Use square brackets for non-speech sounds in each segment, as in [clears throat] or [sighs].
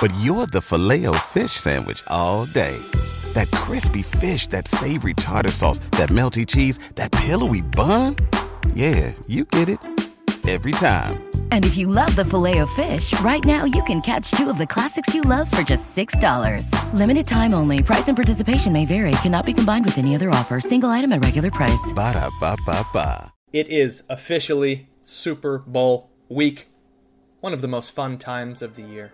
but you're the filet o fish sandwich all day. That crispy fish, that savory tartar sauce, that melty cheese, that pillowy bun. Yeah, you get it every time. And if you love the filet of fish, right now you can catch two of the classics you love for just $6. Limited time only. Price and participation may vary. Cannot be combined with any other offer. Single item at regular price. Ba da ba ba ba. It is officially Super Bowl week. One of the most fun times of the year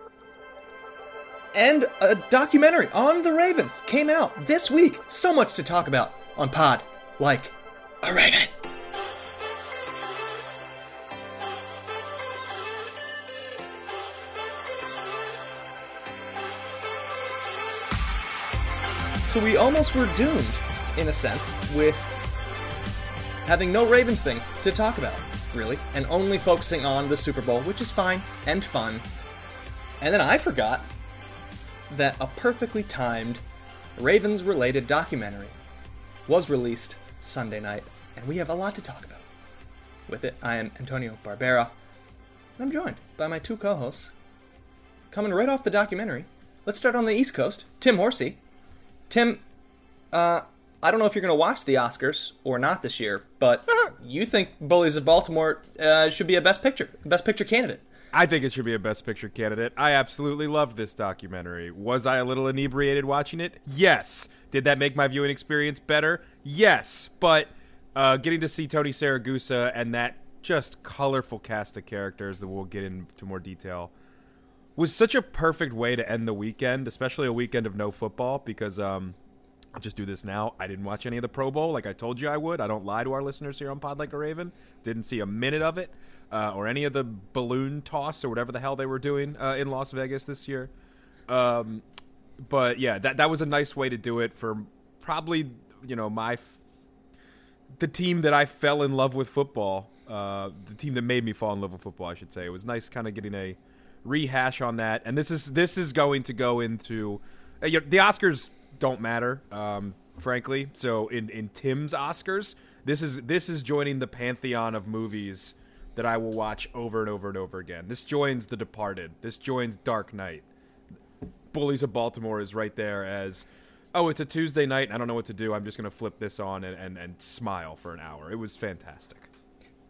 and a documentary on the Ravens came out this week. So much to talk about on Pod Like a Raven. So we almost were doomed, in a sense, with having no Ravens things to talk about, really, and only focusing on the Super Bowl, which is fine and fun. And then I forgot that a perfectly timed Ravens related documentary was released Sunday night, and we have a lot to talk about. With it, I am Antonio Barbera, and I'm joined by my two co hosts. Coming right off the documentary, let's start on the East Coast, Tim Horsey. Tim, uh, I don't know if you're going to watch the Oscars or not this year, but [laughs] you think Bullies of Baltimore uh, should be a Best Picture, Best Picture candidate. I think it should be a Best Picture candidate. I absolutely loved this documentary. Was I a little inebriated watching it? Yes. Did that make my viewing experience better? Yes. But uh, getting to see Tony Siragusa and that just colorful cast of characters that we'll get into more detail was such a perfect way to end the weekend, especially a weekend of no football, because um, I'll just do this now. I didn't watch any of the Pro Bowl like I told you I would. I don't lie to our listeners here on Pod Like a Raven. Didn't see a minute of it uh, or any of the balloon toss or whatever the hell they were doing uh, in Las Vegas this year. Um, but yeah, that that was a nice way to do it for probably you know my f- the team that I fell in love with football. Uh, the team that made me fall in love with football, I should say. It was nice, kind of getting a rehash on that. And this is this is going to go into uh, you know, the Oscars don't matter, um, frankly. So in in Tim's Oscars, this is this is joining the pantheon of movies that I will watch over and over and over again. This joins The Departed. This joins Dark Knight. Bullies of Baltimore is right there as, oh, it's a Tuesday night. and I don't know what to do. I'm just going to flip this on and, and, and smile for an hour. It was fantastic.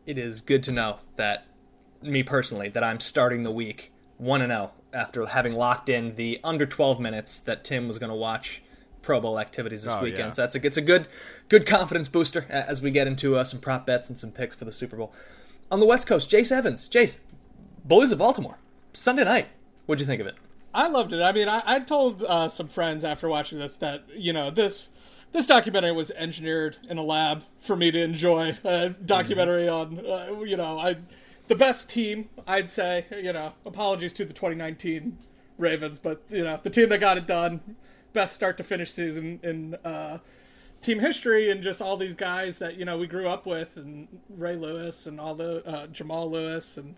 It is good to know that, me personally, that I'm starting the week 1 0 after having locked in the under 12 minutes that Tim was going to watch Pro Bowl activities this oh, weekend. Yeah. So that's a, it's a good good confidence booster as we get into uh, some prop bets and some picks for the Super Bowl on the West Coast, Jace Evans. Jace, Bullies of Baltimore, Sunday night. What'd you think of it? I loved it. I mean, I, I told uh, some friends after watching this that you know this this documentary was engineered in a lab for me to enjoy a documentary mm-hmm. on uh, you know I the best team I'd say you know apologies to the 2019 Ravens but you know the team that got it done best start to finish season in uh, team history and just all these guys that you know we grew up with and Ray Lewis and all the uh, Jamal Lewis and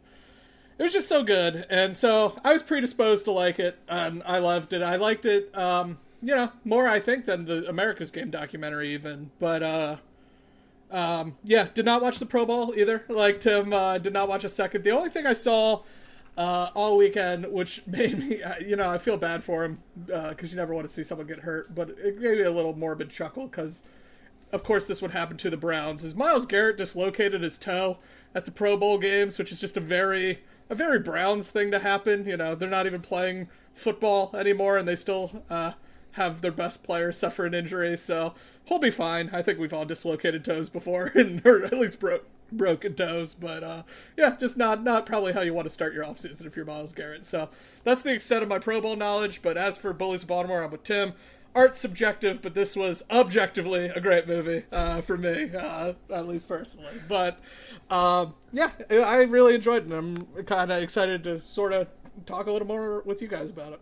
it was just so good. And so I was predisposed to like it and I loved it. I liked it um, you know more I think than the America's Game documentary even. But uh, um, yeah did not watch the Pro Bowl either. Like Tim uh, did not watch a second. The only thing I saw uh, all weekend, which [laughs] made me, uh, you know, I feel bad for him because uh, you never want to see someone get hurt, but it gave me a little morbid chuckle because of course, this would happen to the Browns. Is Myles Garrett dislocated his toe at the Pro Bowl games, which is just a very a very Browns thing to happen. You know, they're not even playing football anymore, and they still uh, have their best player suffer an injury. So he'll be fine. I think we've all dislocated toes before, [laughs] and or at least broke broken toes. But uh, yeah, just not not probably how you want to start your offseason if you're Myles Garrett. So that's the extent of my Pro Bowl knowledge. But as for Bullies of Baltimore, I'm with Tim. Art's subjective, but this was objectively a great movie uh, for me, uh, at least personally. But um, yeah, I really enjoyed it. and I'm kind of excited to sort of talk a little more with you guys about it.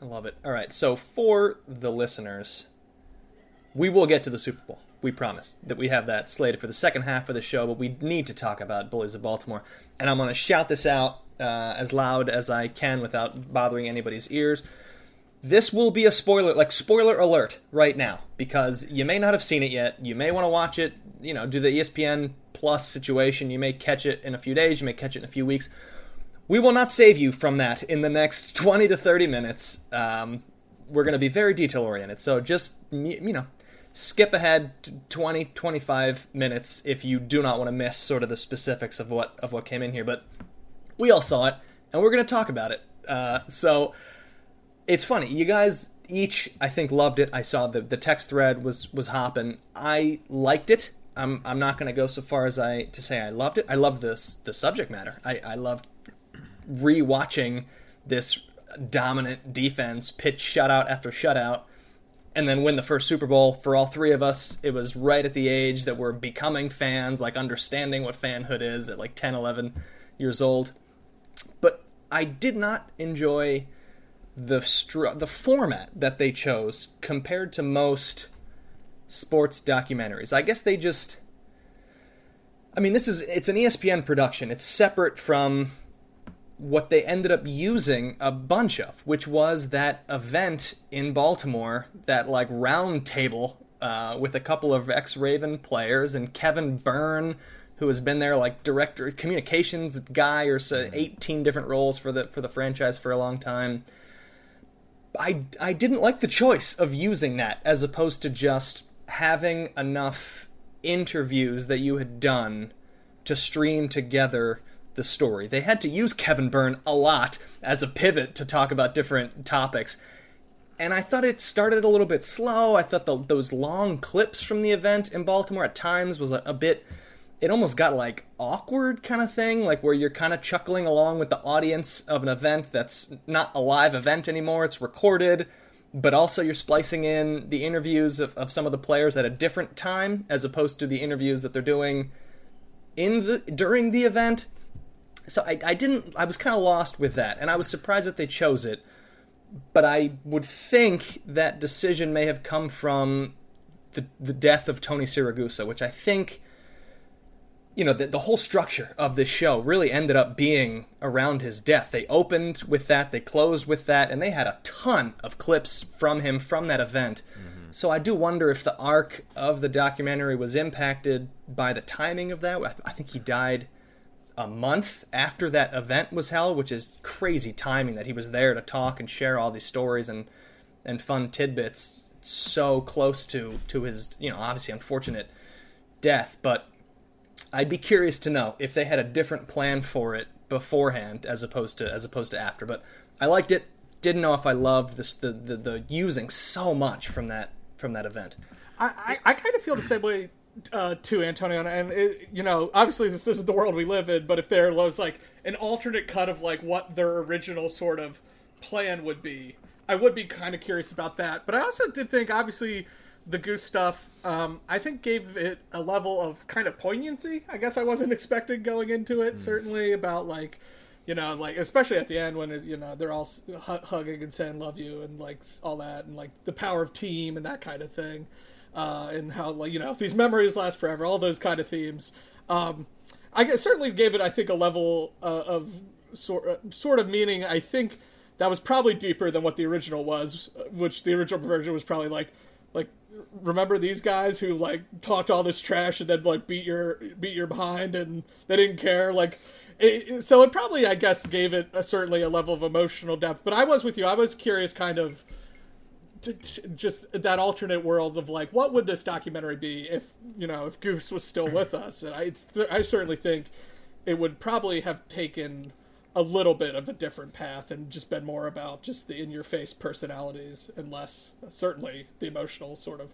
I love it. All right, so for the listeners, we will get to the Super Bowl. We promise that we have that slated for the second half of the show, but we need to talk about Bullies of Baltimore. And I'm going to shout this out uh, as loud as I can without bothering anybody's ears. This will be a spoiler, like spoiler alert right now, because you may not have seen it yet. You may want to watch it, you know, do the ESPN Plus situation. You may catch it in a few days, you may catch it in a few weeks. We will not save you from that in the next 20 to 30 minutes. Um, we're going to be very detail oriented. So just, you know, skip ahead 20 25 minutes if you do not want to miss sort of the specifics of what of what came in here but we all saw it and we're going to talk about it. Uh, so it's funny you guys each i think loved it. I saw the the text thread was was hopping. I liked it. I'm i'm not going to go so far as i to say i loved it. I loved this the subject matter. I i loved rewatching this dominant defense pitch shutout after shutout and then win the first Super Bowl for all three of us. It was right at the age that we're becoming fans, like understanding what fanhood is at like 10, 11 years old. But I did not enjoy the stru- the format that they chose compared to most sports documentaries. I guess they just I mean, this is it's an ESPN production. It's separate from what they ended up using a bunch of, which was that event in Baltimore, that like round table uh, with a couple of ex Raven players and Kevin Byrne, who has been there like director communications guy or so, 18 different roles for the for the franchise for a long time. I I didn't like the choice of using that as opposed to just having enough interviews that you had done to stream together the story. They had to use Kevin Byrne a lot as a pivot to talk about different topics. And I thought it started a little bit slow. I thought the, those long clips from the event in Baltimore at times was a, a bit. It almost got like awkward kind of thing, like where you're kind of chuckling along with the audience of an event that's not a live event anymore. It's recorded, but also you're splicing in the interviews of, of some of the players at a different time as opposed to the interviews that they're doing in the during the event so I, I didn't i was kind of lost with that and i was surprised that they chose it but i would think that decision may have come from the, the death of tony siragusa which i think you know the, the whole structure of this show really ended up being around his death. They opened with that they closed with that and they had a ton of clips from him from that event. Mm-hmm. So i do wonder if the arc of the documentary was impacted by the timing of that. I, I think he died a month after that event was held, which is crazy timing that he was there to talk and share all these stories and and fun tidbits so close to to his you know obviously unfortunate death. But I'd be curious to know if they had a different plan for it beforehand as opposed to as opposed to after. But I liked it. Didn't know if I loved this the the, the using so much from that from that event. I, I, I kind of feel the same way uh, to Antonio, and it, you know, obviously this isn't the world we live in, but if there was like an alternate cut of like what their original sort of plan would be, I would be kind of curious about that. But I also did think, obviously, the goose stuff, um, I think gave it a level of kind of poignancy. I guess I wasn't [laughs] expecting going into it. Mm. Certainly about like, you know, like especially at the end when it, you know they're all hugging and saying "love you" and like all that, and like the power of team and that kind of thing uh, and how like you know these memories last forever, all those kind of themes. Um, I certainly gave it, I think, a level uh, of sort uh, sort of meaning. I think that was probably deeper than what the original was, which the original version was probably like like remember these guys who like talked all this trash and then like beat your beat your behind and they didn't care like it, so it probably i guess gave it a, certainly a level of emotional depth but i was with you i was curious kind of t- t- just that alternate world of like, what would this documentary be if you know if Goose was still [clears throat] with us? And I th- I certainly think it would probably have taken a little bit of a different path and just been more about just the in your face personalities and less certainly the emotional sort of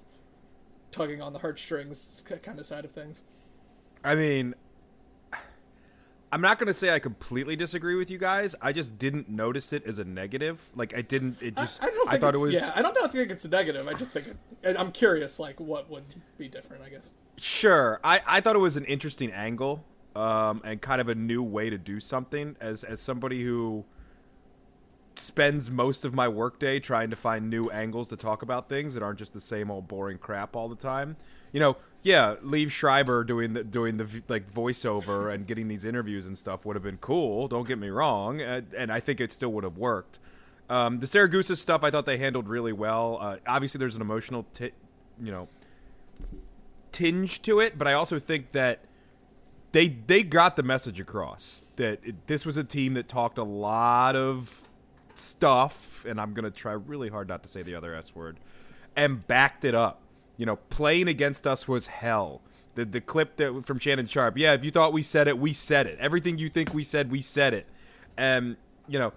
tugging on the heartstrings kind of side of things. I mean, I'm not going to say I completely disagree with you guys. I just didn't notice it as a negative. Like I didn't. It just. I, I don't. I Think thought it was. Yeah, I don't know if I think it's a negative. I just think it, I'm curious, like what would be different. I guess. Sure. I, I thought it was an interesting angle, um, and kind of a new way to do something. As as somebody who spends most of my workday trying to find new angles to talk about things that aren't just the same old boring crap all the time. You know, yeah, Liev Schreiber doing the doing the like voiceover and getting these interviews and stuff would have been cool. Don't get me wrong, and, and I think it still would have worked. Um, the Siragusa stuff, I thought they handled really well. Uh, obviously, there's an emotional, ti you know, tinge to it, but I also think that they they got the message across that it, this was a team that talked a lot of stuff, and I'm gonna try really hard not to say the other S word, and backed it up. You know, playing against us was hell. The the clip that from Shannon Sharpe, yeah, if you thought we said it, we said it. Everything you think we said, we said it. And you know,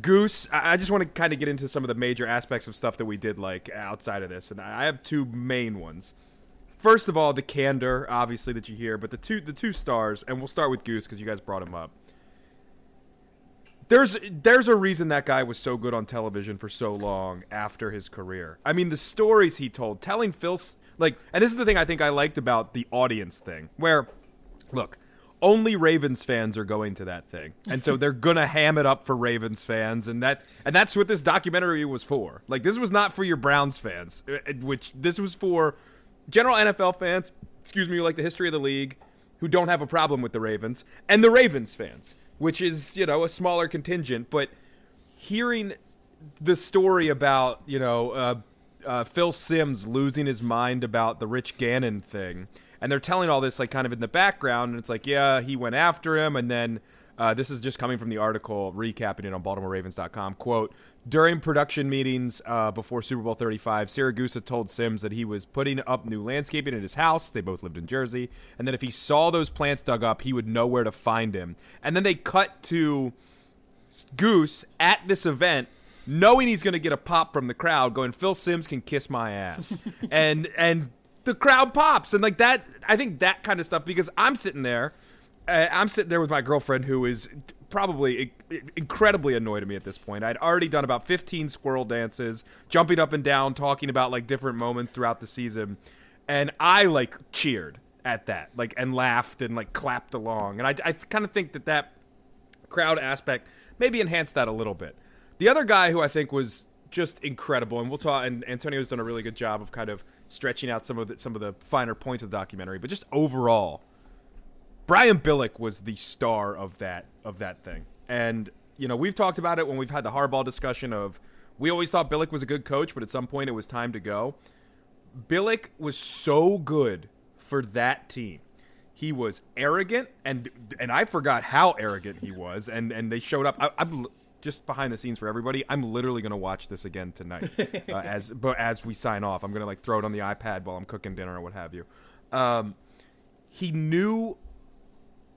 Goose, I just want to kind of get into some of the major aspects of stuff that we did like outside of this, and I have two main ones. First of all, the candor, obviously that you hear, but the two the two stars, and we'll start with Goose because you guys brought him up. There's there's a reason that guy was so good on television for so long after his career. I mean, the stories he told, telling Phil, like, and this is the thing I think I liked about the audience thing, where, look, only Ravens fans are going to that thing, and so they're gonna [laughs] ham it up for Ravens fans, and that and that's what this documentary was for. Like, this was not for your Browns fans, uh, which this was for general NFL fans. Excuse me, who like the history of the league, who don't have a problem with the Ravens, and the Ravens fans, which is you know a smaller contingent, but hearing the story about you know uh, uh, Phil Simms losing his mind about the Rich Gannon thing, and they're telling all this like kind of in the background, and it's like yeah he went after him, and then uh, this is just coming from the article recapping it on BaltimoreRavens.com. Quote: During production meetings uh, before Super Bowl 35, Siragusa told Simms that he was putting up new landscaping at his house. They both lived in Jersey, and that if he saw those plants dug up, he would know where to find him. And then they cut to Goose at this event, knowing he's going to get a pop from the crowd, going, "Phil Simms can kiss my ass," [laughs] and and the crowd pops, and like that. I think that kind of stuff because I'm sitting there, Uh, I'm sitting there with my girlfriend who is probably incredibly annoyed at me at this point. I'd already done about 15 squirrel dances, jumping up and down, talking about like different moments throughout the season, and I like cheered at that, like and laughed and like clapped along, and I I kind of think that that crowd aspect maybe enhanced that a little bit. The other guy who I think was just incredible, and we'll talk. And Antonio's done a really good job of kind of stretching out some of the, some of the finer points of the documentary, but just overall, Brian Billick was the star of that of that thing. And you know, we've talked about it when we've had the hardball discussion of we always thought Billick was a good coach, but at some point it was time to go. Billick was so good for that team. He was arrogant, and and I forgot how arrogant he was. And and they showed up. I, I'm just behind the scenes for everybody. I'm literally going to watch this again tonight, [laughs] uh, as but as we sign off. I'm going to like throw it on the iPad while I'm cooking dinner or what have you. Um, he knew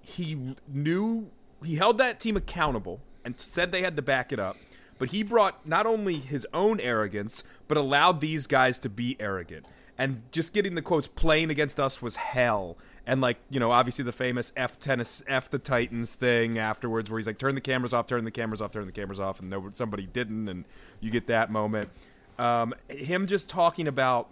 he knew he held that team accountable and said they had to back it up. But he brought not only his own arrogance, but allowed these guys to be arrogant. And just getting the quotes playing against us was hell. And like, you know, obviously the famous F tennis F the Titans thing afterwards where he's like turn the cameras off, turn the cameras off, turn the cameras off and no, somebody didn't and you get that moment. Um, him just talking about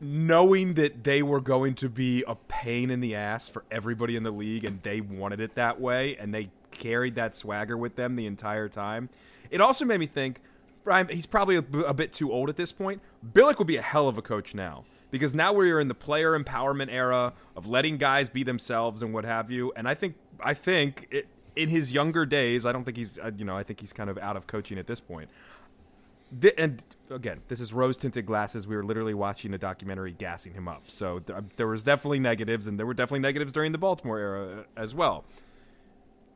knowing that they were going to be a pain in the ass for everybody in the league and they wanted it that way and they carried that swagger with them the entire time. It also made me think Brian, he's probably a, bit too old at this point. Billick would be a hell of a coach now because now we're in the player empowerment era of letting guys be themselves and what have you. And I think I think it, in his younger days, I don't think he's uh, you know I think he's kind of out of coaching at this point. Th- and again, this is rose tinted glasses. We were literally watching a documentary gassing him up. So th- there was definitely negatives, and there were definitely negatives during the Baltimore era uh, as well.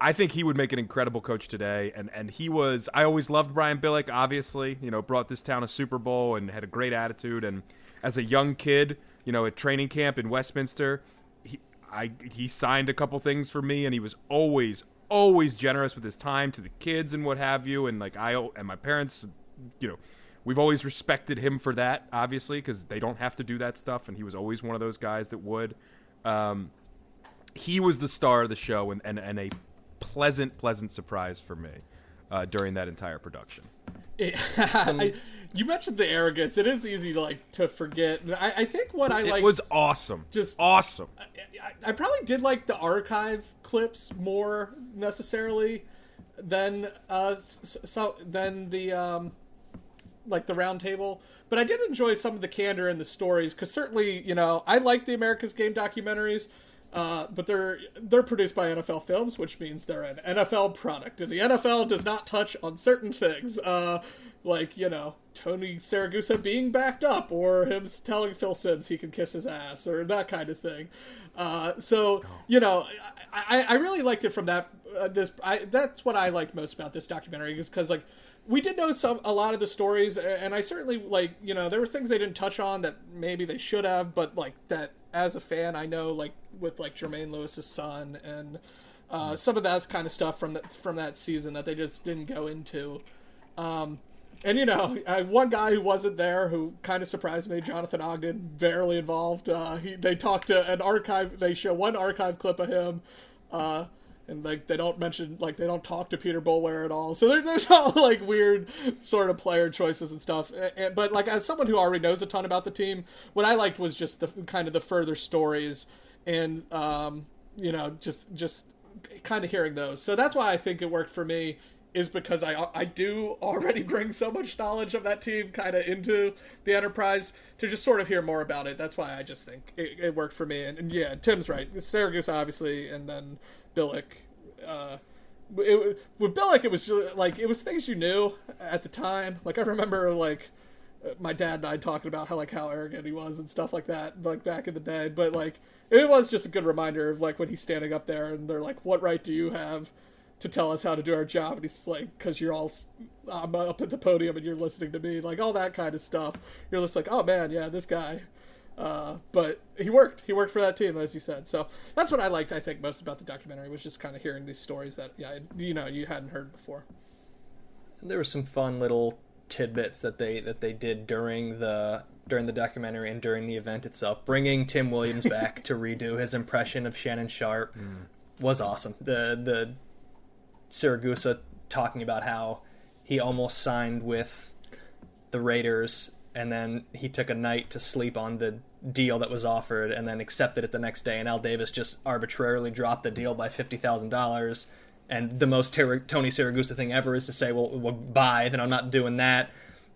I think he would make an incredible coach today. And, and he was, I always loved Brian Billick, obviously, you know, brought this town a Super Bowl and had a great attitude. And as a young kid, you know, at training camp in Westminster, he, I, he signed a couple things for me and he was always, always generous with his time to the kids and what have you. And like I, and my parents, you know, we've always respected him for that, obviously, because they don't have to do that stuff. And he was always one of those guys that would. Um, he was the star of the show and, and, and a pleasant, pleasant surprise for me uh, during that entire production. It, [laughs] I, you mentioned the arrogance. It is easy to like to forget. I, I think what I like It was awesome. Just awesome. I, I, probably did like the archive clips more necessarily than uh so than the um like the roundtable. But I did enjoy some of the candor in the stories because certainly you know I like the America's Game documentaries. Uh, but they're they're produced by NFL Films, which means they're an NFL product, and the NFL does not touch on certain things, uh, like you know Tony Siragusa being backed up, or him telling Phil Simms he can kiss his ass, or that kind of thing. Uh, so you know, I, I really liked it from that. Uh, this I, that's what I liked most about this documentary is because like we did know some a lot of the stories, and I certainly like you know there were things they didn't touch on that maybe they should have, but like that as a fan, I know like with like Jermaine Lewis's son and uh, some of that kind of stuff from that from that season that they just didn't go into. Um, and you know, uh, one guy who wasn't there who kind of surprised me, Jonathan Ogden, barely involved. Uh, he they talked to an archive. They show one archive clip of him. Uh, and like they don't mention like they don't talk to Peter Boulware at all. So there, there's [laughs] all like weird sort of player choices and stuff. But like as someone who already knows a ton about the team, what I liked was just the kind of the further stories and um, you know just just kind of hearing those. So that's why I think it worked for me is because I I do already [laughs] bring so much knowledge of that team kind of into the Enterprise to just sort of hear more about it. That's why I just think it, it worked for me. And, and, yeah, Tim's right. Siragusa obviously, and then Billick. Uh, it, with Billick, it was just, like it was things you knew at the time. Like I remember like my dad and I talking about how like how arrogant he was and stuff like that, like back in the day. But like it was just a good reminder of like when he's standing up there and they're like, "What right do you have to tell us how to do our job?" And he's like, "Because you're all I'm up at the podium and you're listening to me," like all that kind of stuff. You're just like, "Oh man, yeah, this guy." Uh, but he worked. He worked for that team, as you said. So that's what I liked. I think most about the documentary was just kind of hearing these stories that, yeah, you know, you hadn't heard before. There were some fun little tidbits that they that they did during the during the documentary and during the event itself. Bringing Tim Williams [laughs] back to redo his impression of Shannon Sharpe mm. was awesome. The the Siragusa talking about how he almost signed with the Raiders and then he took a night to sleep on the deal that was offered and then accepted it the next day and Al Davis just arbitrarily dropped the deal by $50,000 and the most ter- Tony Siragusa thing ever is to say well, well bye then I'm not doing that.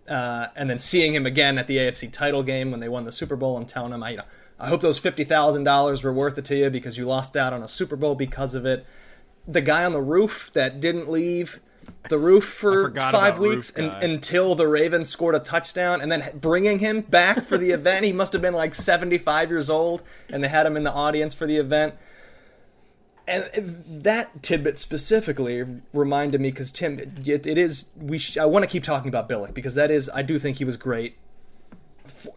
Uh, and then seeing him again at the AFC title game when they won the Super Bowl and telling him I I hope those $50,000 were worth it to you because you lost out on a Super Bowl because of it. The guy on the roof that didn't leave the roof for five weeks and, until the Ravens scored a touchdown, and then bringing him back for the [laughs] event. He must have been like 75 years old, and they had him in the audience for the event. And uh, that tidbit specifically reminded me because Tim, it, it is we. Sh- I want to keep talking about Billick because that is I do think he was great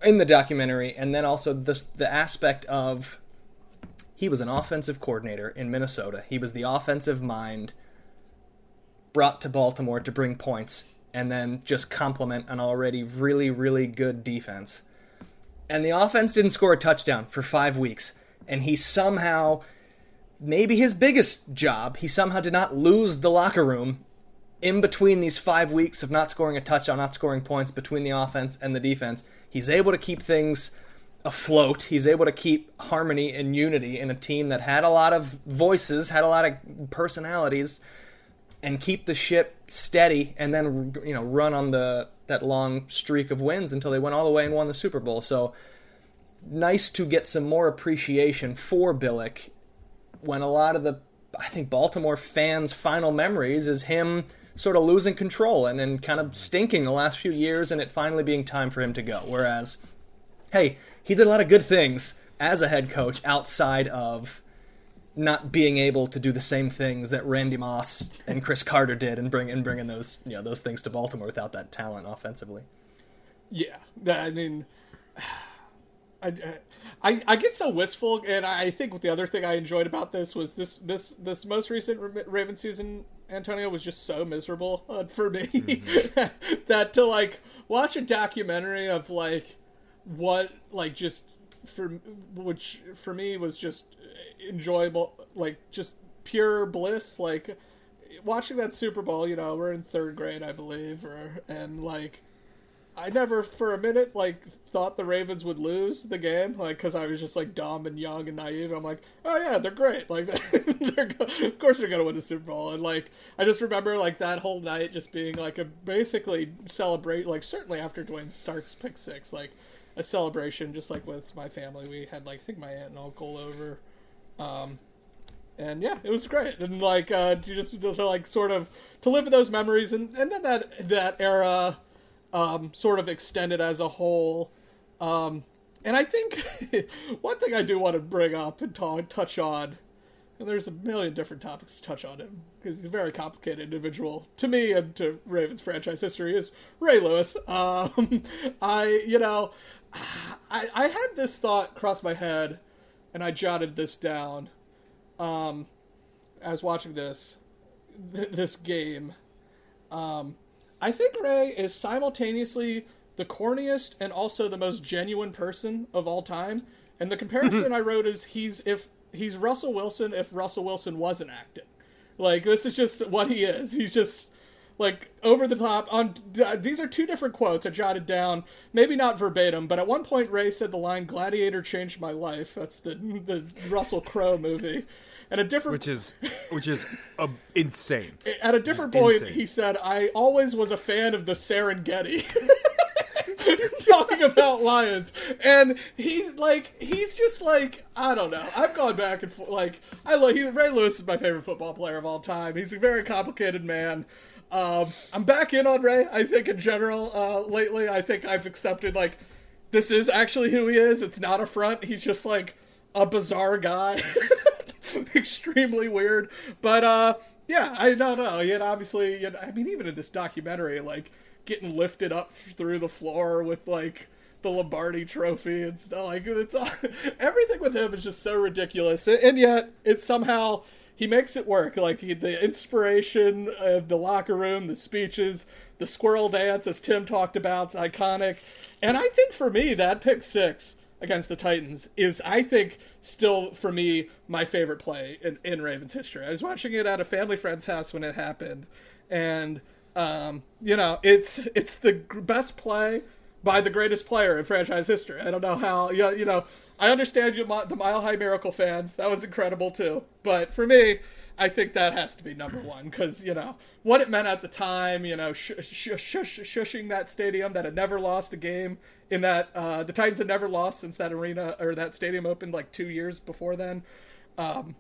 in the documentary, and then also the the aspect of he was an offensive coordinator in Minnesota. He was the offensive mind brought to Baltimore to bring points and then just complement an already really, really good defense. And the offense didn't score a touchdown for five weeks. And he somehow, maybe his biggest job, he somehow did not lose the locker room in between these five weeks of not scoring a touchdown, not scoring points between the offense and the defense. He's able to keep things afloat. He's able to keep harmony and unity in a team that had a lot of voices, had a lot of personalities and keep the ship steady and then you know run on the that long streak of wins until they went all the way and won the Super Bowl. So nice to get some more appreciation for Billick when a lot of the I think Baltimore fans' final memories is him sort of losing control and, and kind of stinking the last few years and it finally being time for him to go. Whereas, hey, he did a lot of good things as a head coach outside of not being able to do the same things that Randy Moss and Cris Carter did, and bring and bringing those you know those things to Baltimore without that talent offensively. Yeah, I mean, I, I, I get so wistful, and I think the other thing I enjoyed about this was this this this most recent Raven season. Antonio was just so miserable uh, for me mm-hmm. [laughs] that to like watch a documentary of like what like just for which for me was just enjoyable, like just pure bliss. Like watching that Super Bowl, you know, we're in third grade, I believe, or and like I never for a minute like thought the Ravens would lose the game, like because I was just like dumb and young and naive. I'm like, oh yeah, they're great. [laughs] Like, they're of course they're gonna win the Super Bowl. And like, I just remember like that whole night just being like a basically celebrate. Like certainly after Duane Starks pick six, like a celebration, just like with my family. We had like I think my aunt and uncle over, um, and yeah, it was great. And like uh, you just to like sort of to live in those memories, and and then that that era um, sort of extended as a whole. Um, and I think [laughs] one thing I do want to bring up and talk, touch on, and there's a million different topics to touch on him because he's a very complicated individual to me and to Ravens franchise history is Ray Lewis. Um, [laughs] I, you know, I, I had this thought cross my head, and I jotted this down. Um, as watching this, th- [laughs] this game, um, I think Ray is simultaneously the corniest and also the most genuine person of all time. And the [laughs] comparison I wrote is he's if he's Russell Wilson if Russell Wilson wasn't acting. Like this is just what he is. He's just like over the top on these are two different quotes I jotted down, maybe not verbatim, but at one point Ray said the line "Gladiator changed my life." That's the the Russell Crowe movie and a different which is which is uh, insane. At a different point, insane. he said, "I always was a fan of the Serengeti." [laughs] talking about lions and he's like he's just like i don't know i've gone back and forth like i love he, ray lewis is my favorite football player of all time he's a very complicated man um, i'm back in on ray i think in general uh, lately i think i've accepted like this is actually who he is it's not a front he's just like a bizarre guy [laughs] extremely weird. But uh, yeah, I don't know. Yet obviously, yet, I mean, even in this documentary, like getting lifted up through the floor with like the Lombardi Trophy and stuff. Like it's all, [laughs] everything with him is just so ridiculous, and yet it's somehow he makes it work. Like he, the inspiration of the locker room, the speeches, the squirrel dance, as Tim talked about, is iconic. And I think for me, that pick six against the Titans is, I think, still for me my favorite play in, in Ravens history. I was watching it at a family friend's house when it happened, and um, you know, it's it's the best play by the greatest player in franchise history. I don't know how. You know, you know I understand you, the Mile High Miracle fans. That was incredible too. But for me, I think that has to be number one because you know what it meant at the time. You know, sh- sh- sh- shushing that stadium that had never lost a game in that uh, the Titans had never lost since that arena or that stadium opened like two years before then. Um,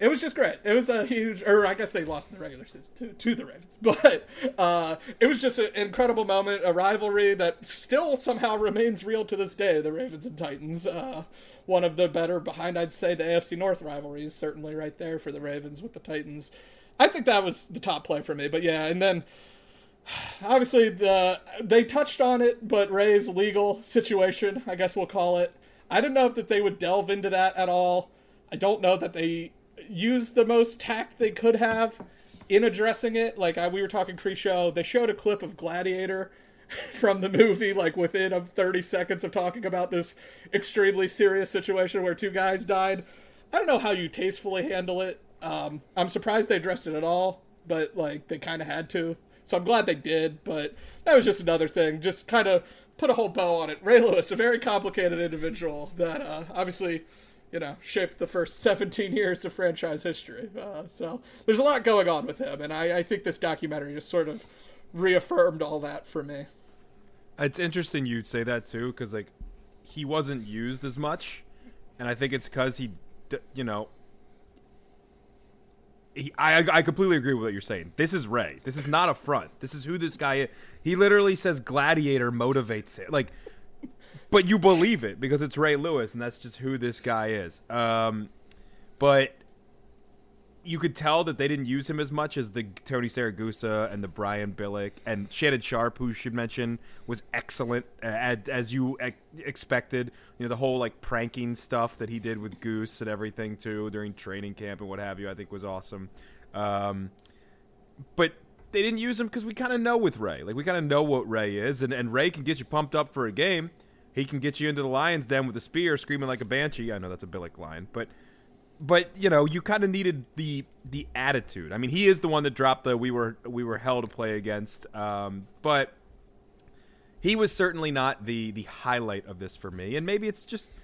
it was just great. It was a huge, or I guess they lost in the regular season to, to the Ravens, [laughs] but uh, it was just an incredible moment, a rivalry that still somehow remains real to this day. The Ravens and Titans. Uh, one of the better behind, I'd say, the AFC North rivalries, certainly right there for the Ravens with the Titans. I think that was the top play for me. But yeah, and then [sighs] obviously the they touched on it, but Ray's legal situation, I guess we'll call it. I don't know if that they would delve into that at all. I don't know that they used the most tact they could have in addressing it. Like I, we were talking pre-show, they showed a clip of Gladiator [laughs] from the movie, like within of 30 seconds of talking about this extremely serious situation where two guys died. I don't know how you tastefully handle it. Um, I'm surprised they addressed it at all, but like they kind of had to. So I'm glad they did. But that was just another thing. Just kind of put a whole bow on it. Ray Lewis, a very complicated individual that uh, obviously, you know, shaped the first 17 years of franchise history. Uh, so there's a lot going on with him, and I, I think this documentary just sort of reaffirmed all that for me. It's interesting you say that too, because like he wasn't used as much, and I think it's because he, you know, he, I I completely agree with what you're saying. This is Ray. This is not a front. This is who this guy is. He literally says gladiator motivates it. Like, but you believe it because it's Ray Lewis, and that's just who this guy is. Um, but you could tell that they didn't use him as much as the Tony Siragusa and the Brian Billick and Shannon Sharpe, who should mention was excellent as, as you expected. You know the whole like pranking stuff that he did with Goose and everything too during training camp and what have you. I think was awesome. Um, but they didn't use him because we kind of know with Ray, like we kind of know what Ray is, and and Ray can get you pumped up for a game. He can get you into the lion's den with a spear, screaming like a banshee. I know that's a Billick line, but but you know you kind of needed the the attitude. I mean, he is the one that dropped the we were we were hell to play against, um, but he was certainly not the the highlight of this for me. And maybe it's just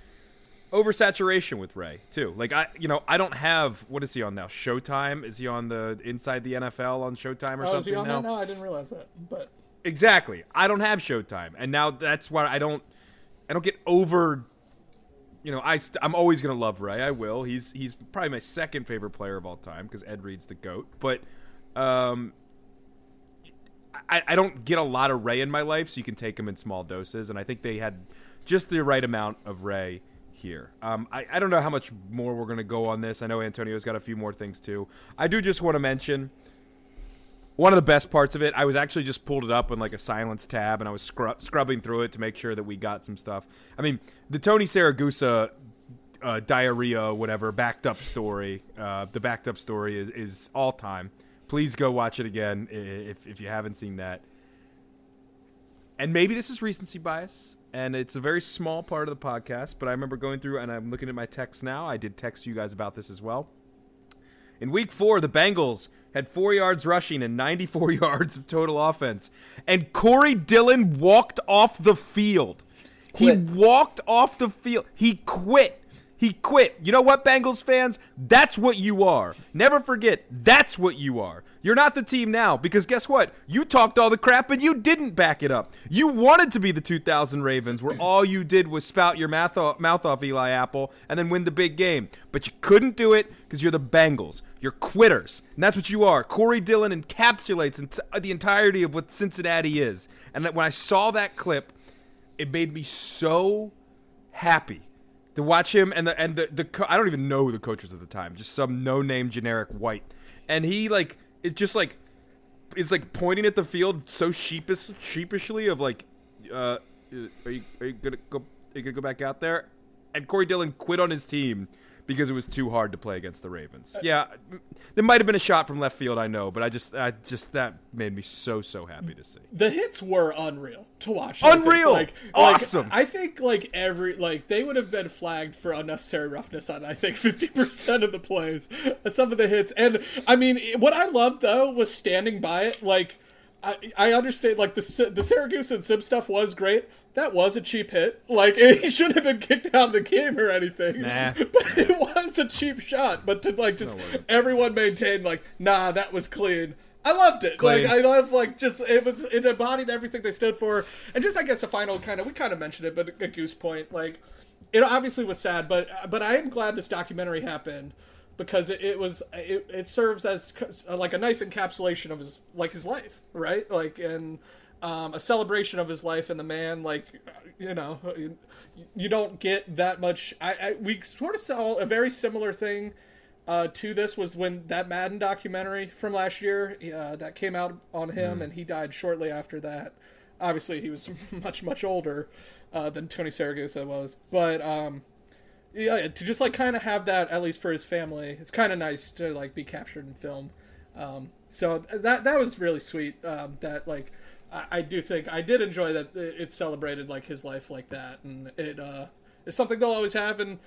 oversaturation with Ray too. Like I, you know, I don't have what is he on now? Showtime? Is he on the Inside the NFL on Showtime or oh, something is he on now? that? No, I didn't realize that. But Exactly. I don't have Showtime, and now that's why I don't. I don't get over. You know, I st- I'm always gonna love Ray. I will. He's he's probably my second favorite player of all time because Ed Reed's the goat. But um, I I don't get a lot of Ray in my life, so you can take him in small doses, and I think they had just the right amount of Ray here. Um, I, I don't know how much more we're going to go on this. I know Antonio's got a few more things too. I do just want to mention one of the best parts of it. I was actually just pulled it up in like a silence tab, and I was scrub- scrubbing through it to make sure that we got some stuff. I mean, the Tony Siragusa uh, diarrhea, whatever, backed up story. Uh, the backed up story is, is all time. Please go watch it again if if you haven't seen that. And maybe this is recency bias, and it's a very small part of the podcast. But I remember going through, and I'm looking at my texts now. I did text you guys about this as well. In week four, the Bengals had four yards rushing and 94 [laughs] yards of total offense. And Corey Dillon walked off the field. Quit. He walked off the field. He quit. He quit. You know what, Bengals fans? That's what you are. Never forget, that's what you are. You're not the team now because guess what? You talked all the crap and you didn't back it up. You wanted to be the 2000 Ravens where all you did was spout your mouth off, mouth off Eli Apple and then win the big game. But you couldn't do it because you're the Bengals. You're quitters. And that's what you are. Corey Dillon encapsulates the entirety of what Cincinnati is. And when I saw that clip, it made me so happy to watch him and the and the, the co- I don't even know who the coach was at the time, just some no name generic white, and he like it just like is like pointing at the field so sheepish sheepishly of like, uh, are you are you gonna go are you gonna go back out there? And Corey Dillon quit on his team because it was too hard to play against the Ravens. Uh, yeah, there might have been a shot from left field, I know, but I just I just that made me so so happy to see. the hits were unreal to watch. Unreal! like, Awesome! Like, I think like every like they would have been flagged for unnecessary roughness on I think [laughs] fifty percent of the plays, uh, some of the hits, and I mean what I loved though was standing by it. Like I I understand like the the Siragusa and Simms stuff was great. That was a cheap hit. Like [laughs] he shouldn't have been kicked out of the game or anything. Nah. [laughs] But it was a cheap shot. But to like just everyone maintained like, nah, that was clean. I loved it. Clean. Like I love like just it was it embodied everything they stood for, and just I guess a final kind of we kind of mentioned it, but a goose point like it obviously was sad, but uh, but I am glad this documentary happened because it, it was it, it serves as uh, like a nice encapsulation of his like his life, right? Like and um, a celebration of his life and the man like you know you, you don't get that much. I, I we sort of saw a very similar thing uh, to this was when that Madden documentary from last year uh, that came out on him, and he died shortly after that. Obviously, he was [laughs] much much older uh, than Tony Siragusa was, but um, yeah, to just like kind of have that at least for his family, it's kind of nice to like be captured in film. Um, so that that was really sweet. Um, that like I, I do think I did enjoy that it celebrated like his life like that, and it uh, is something they'll always have. And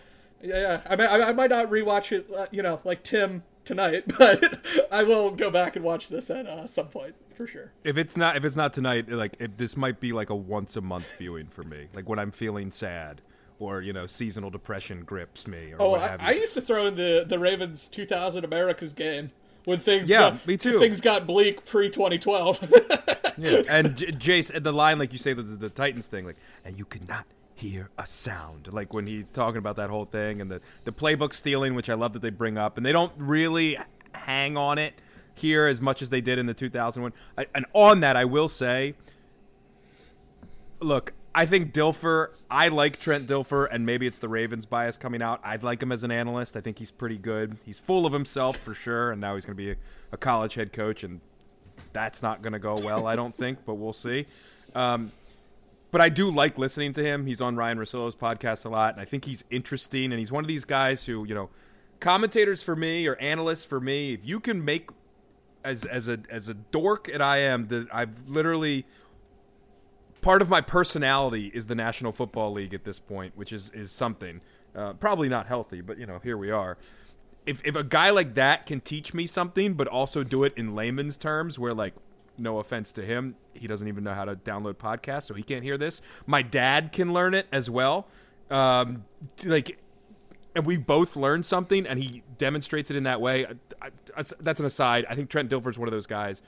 yeah, I, might- I, I might not rewatch it, uh, you know, like Tim tonight, [laughs] but I will go back and watch this at uh, some point for sure. If it's not if it's not tonight, like if this might be like a once a month viewing for me. Like when I'm feeling sad or you know seasonal depression grips me or Oh, what I, have you. I used to throw in the the Ravens 2000 America's game when things Yeah, got, me too. things got bleak pre 2012. [laughs] Yeah. [laughs] And J- Jace, the line like you say the, the, the Titans thing, like, and you could not hear a sound, like when he's talking about that whole thing and the the playbook stealing, which I love that they bring up, and they don't really hang on it here as much as they did in the 2001. I, and on that, I will say, look, I think Dilfer. I like Trent Dilfer, and maybe it's the Ravens bias coming out. I'd like him as an analyst. I think he's pretty good. He's full of himself for sure, and now he's going to be a, a, college head coach, and that's not going to go well. I don't think, but we'll see. Um, but I do like listening to him. He's on Ryan Russillo's podcast a lot, and I think he's interesting. And he's one of these guys who, you know, commentators for me or analysts for me. If you can make as as a as a dork and I am that I've literally part of my personality is the National Football League at this point, which is is something. Uh, probably not healthy, but you know, here we are. If if a guy like that can teach me something, but also do it in layman's terms, where like, no offense to him, he doesn't even know how to download podcasts, so he can't hear this. My dad can learn it as well. Um, like, and we both learned something, and he demonstrates it in that way. I, I, that's an aside. I think Trent Dilfer's one of those guys.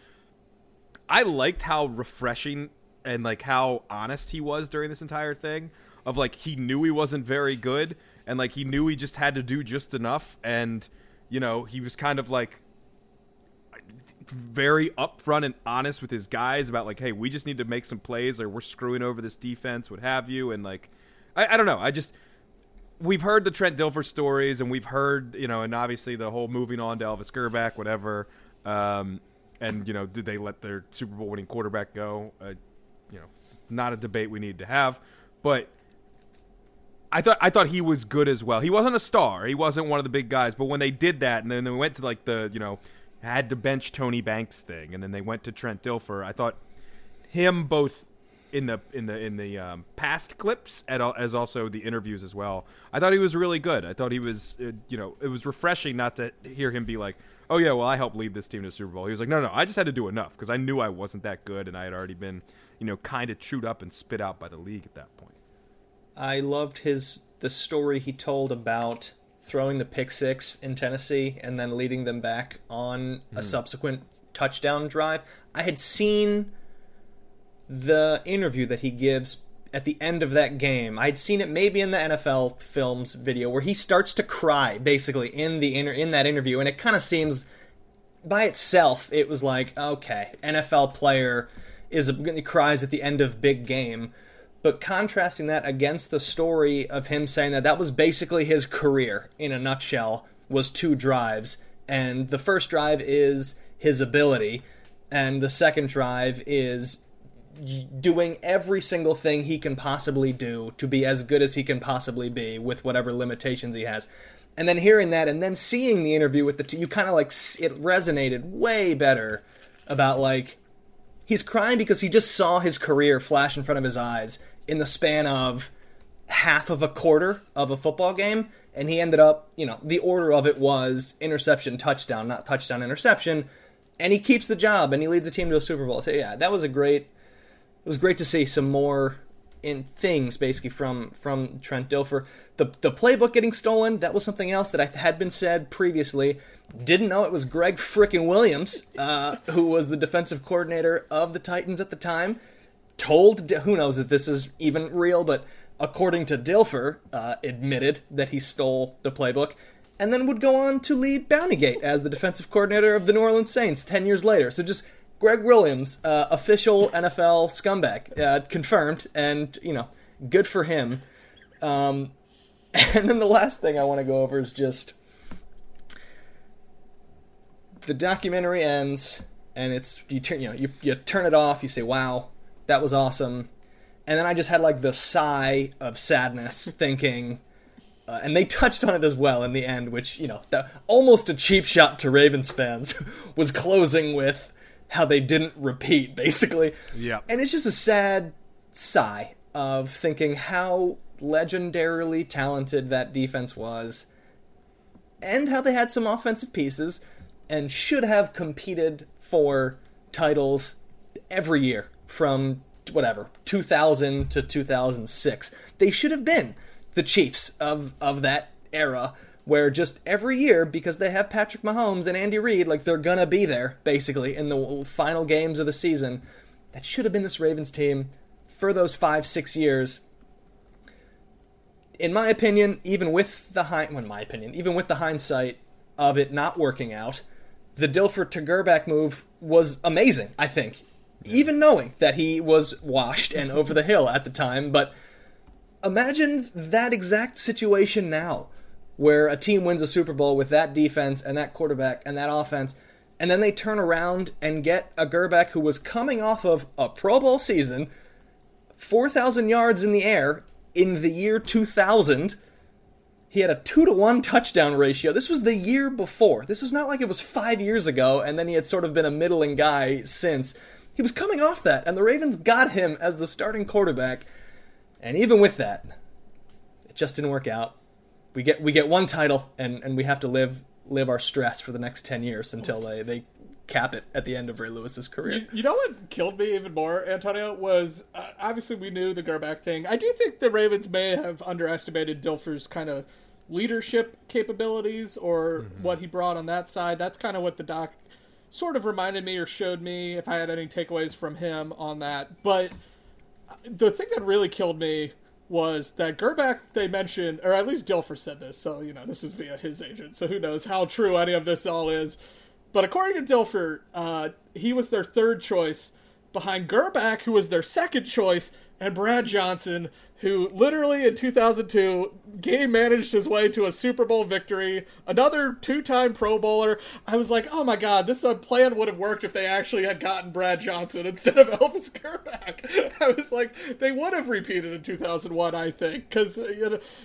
I liked how refreshing and like how honest he was during this entire thing of like he knew he wasn't very good and like he knew he just had to do just enough and you know he was kind of like very upfront and honest with his guys about like hey we just need to make some plays or we're screwing over this defense what have you and like I, I don't know. I just we've heard the trent dilfer stories and we've heard you know and obviously the whole moving on to elvis grbac whatever um, and you know did they let their super bowl winning quarterback go? Uh, you know, not a debate we need to have. But I thought I thought he was good as well. He wasn't a star. He wasn't one of the big guys. But when they did that, and then they went to like the you know had to bench Tony Banks thing, and then they went to Trent Dilfer. I thought him both in the in the in the um, past clips as also the interviews as well. I thought he was really good. I thought he was uh, you know it was refreshing not to hear him be like, oh yeah, well I helped lead this team to Super Bowl. He was like, no no, I just had to do enough because I knew I wasn't that good and I had already been you know, kind of chewed up and spit out by the league at that point. I loved his the story he told about throwing the pick six in Tennessee and then leading them back on a mm. subsequent touchdown drive. I had seen the interview that he gives at the end of that game. I'd seen it maybe in the NFL films video where he starts to cry basically in the inter- in that interview and it kind of seems by itself it was like okay, NFL player is cries at the end of big game. But contrasting that against the story of him saying that that was basically his career in a nutshell was two drives. And the first drive is his ability and the second drive is doing every single thing he can possibly do to be as good as he can possibly be with whatever limitations he has. And then hearing that and then seeing the interview with the two you kind of like it resonated way better about like he's crying because he just saw his career flash in front of his eyes in the span of half of a quarter of a football game and he ended up you know the order of it was interception touchdown not touchdown interception and he keeps the job and he leads the team to a super bowl. So yeah that was a great it was great to see some more in things basically from from Trent Dilfer. The the playbook getting stolen that was something else that I had been said previously. Didn't know it was Gregg frickin' Williams, uh, who was the defensive coordinator of the Titans at the time. Told who knows if this is even real, but according to Dilfer, uh, admitted that he stole the playbook, and then would go on to lead Bountygate as the defensive coordinator of the New Orleans Saints ten years later. So just Gregg Williams, uh, official NFL scumbag, uh, confirmed, and you know, good for him. Um, [laughs] and then the last thing I want to go over is just the documentary ends, and it's you turn you know you you turn it off, you say, "Wow, that was awesome," and then I just had like the sigh of sadness, [laughs] thinking. Uh, and they touched on it as well in the end, which you know, the, almost a cheap shot to Ravens fans [laughs] was closing with how they didn't repeat, basically. Yeah. And it's just a sad sigh of thinking how legendarily talented that defense was, and how they had some offensive pieces, and should have competed for titles every year from whatever 2000 to 2006. They should have been the Chiefs of of that era where just every year, because they have Patrick Mahomes and Andy Reid, like they're gonna be there basically in the final games of the season. That should have been this Ravens team for those five, six years. In my opinion, even with the hind, well, in my opinion, even with the hindsight of it not working out, the Dilfer to Grbac move was amazing. I think even knowing that he was washed and over the hill at the time. But imagine that exact situation now, where a team wins a Super Bowl with that defense and that quarterback and that offense, and then they turn around and get a Grbac who was coming off of a Pro Bowl season, 4,000 yards in the air in the year 2000. He had a 2 to 1 touchdown ratio. This was the year before. This was not like it was five years ago, and then he had sort of been a middling guy since. He was coming off that, and the Ravens got him as the starting quarterback. And even with that, it just didn't work out. We get we get one title, and, and we have to live live our stress for the next ten years until they, they cap it at the end of Ray Lewis's career. You, you know what killed me even more, Antonio, was uh, obviously we knew the Grbac thing. I do think the Ravens may have underestimated Dilfer's kind of leadership capabilities or mm-hmm. what he brought on that side. That's kind of what the doc sort of reminded me or showed me if I had any takeaways from him on that. But the thing that really killed me was that Grbac they mentioned, or at least Dilfer said this, so you know this is via his agent, so who knows how true any of this all is. But according to Dilfer, uh, he was their third choice behind Grbac, who was their second choice, and Brad Johnson, who literally in 2002 game managed his way to a Super Bowl victory, another two-time Pro Bowler. I was like, oh my god, this uh, plan would have worked if they actually had gotten Brad Johnson instead of [laughs] Elvis Grbac. I was like, they would have repeated in 2001, I think, because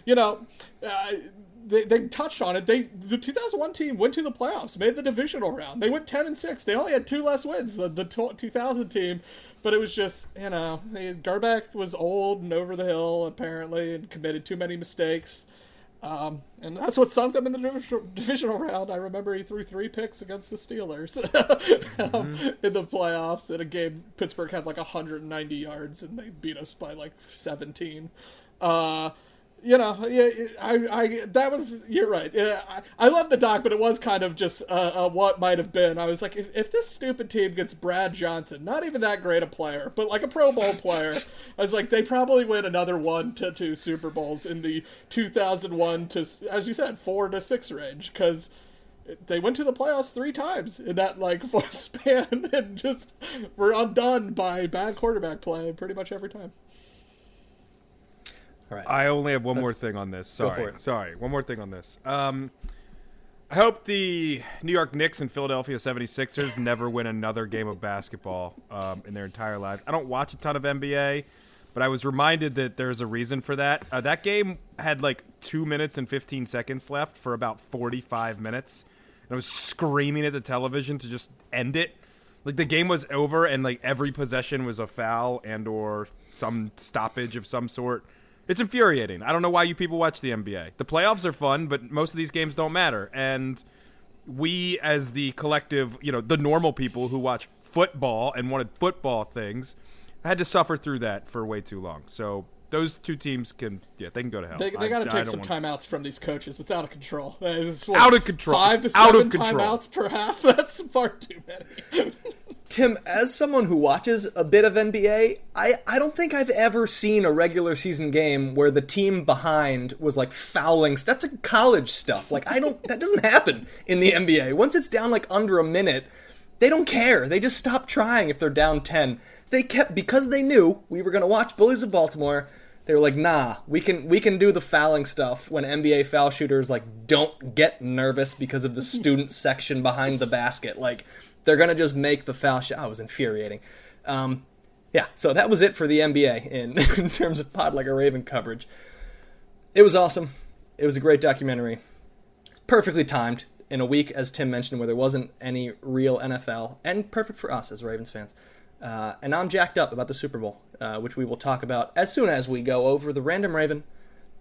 you know. Uh, they, they touched on it. They the 2001 team went to the playoffs, made the divisional round. They went 10 and six. They only had two less wins. The the 2000 team but it was just, you know, Grbac was old and over the hill, apparently, and committed too many mistakes. Um, and that's what sunk them in the divisional round. I remember he threw three picks against the Steelers um, [laughs] mm-hmm. in the playoffs in a game. Pittsburgh had like 190 yards and they beat us by like 17. Uh, you know, yeah, I, I, that was, you're right. I, I love the doc, but it was kind of just uh, uh, what might have been. I was like, if, if this stupid team gets Brad Johnson, not even that great a player, but like a Pro Bowl [laughs] player, I was like, they probably win another one to two Super Bowls in the 2001 to, as you said, four to six range, because they went to the playoffs three times in that like four [laughs] span and just were undone by bad quarterback play pretty much every time. All right. I only have one Let's more thing on this. Sorry. Sorry. One more thing on this. Um, I hope the New York Knicks and Philadelphia 76ers never win another game of basketball um, in their entire lives. I don't watch a ton of NBA, but I was reminded that there's a reason for that. Uh, that game had like two minutes and 15 seconds left for about 45 minutes. And I was screaming at the television to just end it. Like the game was over and like every possession was a foul and or some stoppage of some sort. It's infuriating. I don't know why you people watch the NBA. The playoffs are fun, but most of these games don't matter. And we, as the collective, you know, the normal people who watch football and wanted football things, had to suffer through that for way too long. So those two teams can, yeah, they can go to hell. They, they got to take some want... timeouts from these coaches. It's out of control. It's, what, out of control. Five to seven timeouts per half. [laughs] That's far too many. [laughs] Tim, as someone who watches a bit of NBA, I, I don't think I've ever seen a regular season game where the team behind was like fouling. That's a college stuff. Like I don't that doesn't happen in the NBA. Once it's down like under a minute, they don't care. They just stop trying if they're down 10. They kept because they knew we were going to watch Bullies of Baltimore. They were like, "Nah, we can we can do the fouling stuff when NBA foul shooters like don't get nervous because of the student section behind the basket." Like they're going to just make the foul shot. Oh, was infuriating. Um, yeah, so that was it for the NBA in, [laughs] in terms of Pod Like a Raven coverage. It was awesome. It was a great documentary. Perfectly timed in a week, as Tim mentioned, where there wasn't any real NFL, and perfect for us as Ravens fans. Uh, and I'm jacked up about the Super Bowl, uh, which we will talk about as soon as we go over the Random Raven.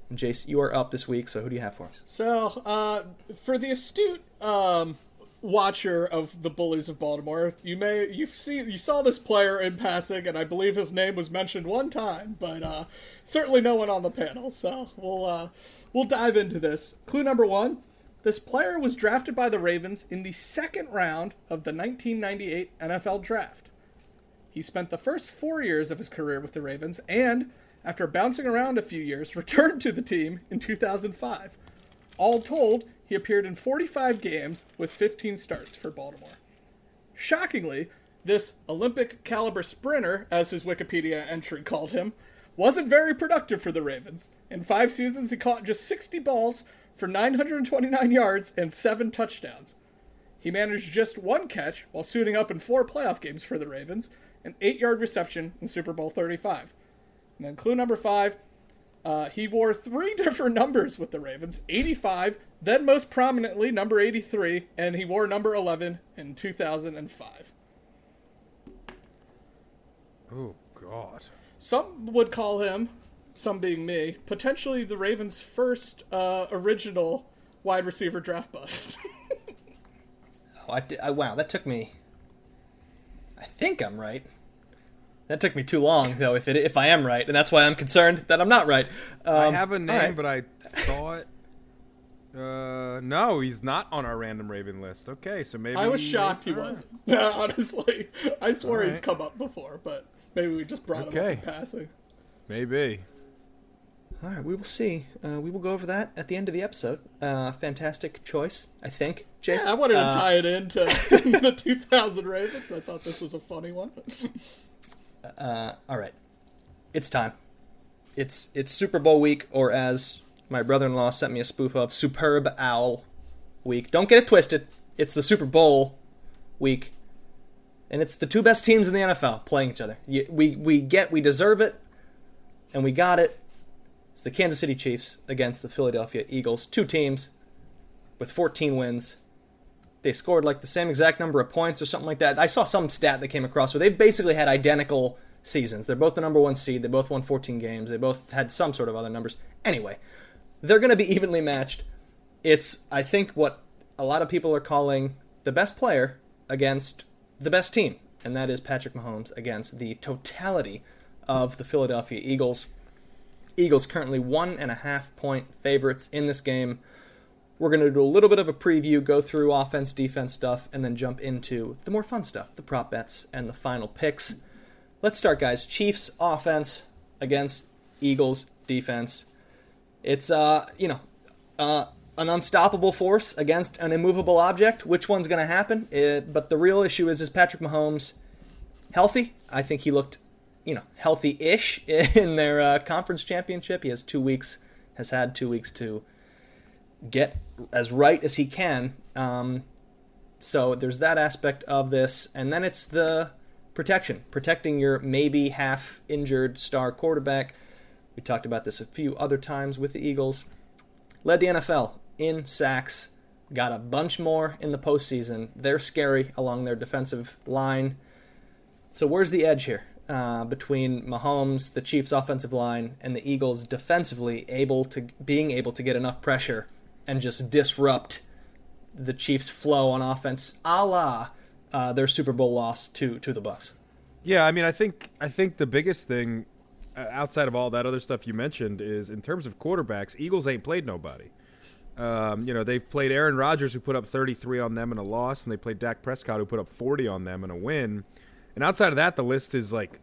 And Jace, you are up this week, so who do you have for us? So, uh, for the astute um, watcher of the Bullies of Baltimore, you may you've seen you saw this player in passing, and I believe his name was mentioned one time, but uh, certainly no one on the panel. So we'll uh, we'll dive into this. Clue number one: This player was drafted by the Ravens in the second round of the 1998 NFL Draft. He spent the first four years of his career with the Ravens, and after bouncing around a few years, [laughs] returned to the team in 2005. All told, he appeared in 45 games with 15 starts for Baltimore. Shockingly, This Olympic caliber sprinter, as his Wikipedia entry called him, wasn't very productive for the Ravens. In five seasons, he caught just 60 balls for 929 yards and seven touchdowns. He managed just one catch while suiting up in four playoff games for the Ravens, an eight yard reception in Super Bowl 35. And then clue number five uh, he wore three [laughs] different numbers with the Ravens 85, then most prominently number 83, and he wore number 11 in 2005. Oh, God. Some would call him, some being me, potentially the Ravens' first uh, original wide receiver draft bust. [laughs] Oh, I, di- I, wow, that took me. I think I'm right. That took me too long, though. If it if I am right, and that's why I'm concerned that I'm not right. Um, I have a name, all right. but I thought. Uh, no, he's not on our random Raven list. Okay, so maybe I was shocked he wasn't. [laughs] No, honestly. I swear he's come up before, but maybe we just brought him up in passing. Maybe. All right, we will see. Uh, we will go over that at the end of the episode. Uh, fantastic choice, I think. Jason, I wanted to uh, tie it into [laughs] the 2000 Ravens. I thought this was a funny one. [laughs] Uh, all right, it's time. It's it's Super Bowl week, or as my brother-in-law sent me a spoof of, Superb Owl week. Don't get it twisted. It's the Super Bowl week, and it's the two best teams in the NFL playing each other. We we get we deserve it, and we got it. It's the Kansas City Chiefs against the Philadelphia Eagles. Two teams with 14 wins. They scored like the same exact number of points or something like that. I saw some stat that came across where they've basically had identical seasons. They're both the number one seed. They both won 14 games. They both had some sort of other numbers. Anyway, they're going to be [laughs] evenly matched. It's, I think, what a lot of people are calling the best player against the best team, and that is Patrick Mahomes against the totality of the Philadelphia Eagles. Eagles currently one and a half point favorites in this game. We're going to do a little bit of a preview, go through offense, defense stuff, and then jump into the more fun stuff, the prop bets, and the final picks. Let's start, guys. Chiefs offense against Eagles defense. It's, uh, you know, uh, an unstoppable force against an immovable object. Which one's going to happen? It, but the real issue is, is Patrick Mahomes healthy? I think he looked, you know, healthy-ish [laughs] in their uh, conference championship. He has two weeks, has had two weeks to get as right as he can. Um, so there's that aspect of this, and then it's the protection, protecting your maybe half injured star quarterback. We talked about this a few other times with the Eagles. Led the NFL in sacks, got a bunch more in the postseason. They're scary along their defensive line. So where's the edge here uh, between Mahomes, the Chiefs' offensive line, and the Eagles defensively, able to being able to get enough pressure and just disrupt the Chiefs' flow on offense, a la uh, their Super Bowl loss to to the Bucs. Yeah, I mean, I think I think the biggest thing uh, outside of all that other stuff you mentioned is in terms of quarterbacks, Eagles ain't played nobody. Um, you know, they've played Aaron Rodgers, who put up 33 on them in a loss, and they played Dak Prescott, who put up 40 on them in a win. And outside of that, the list is like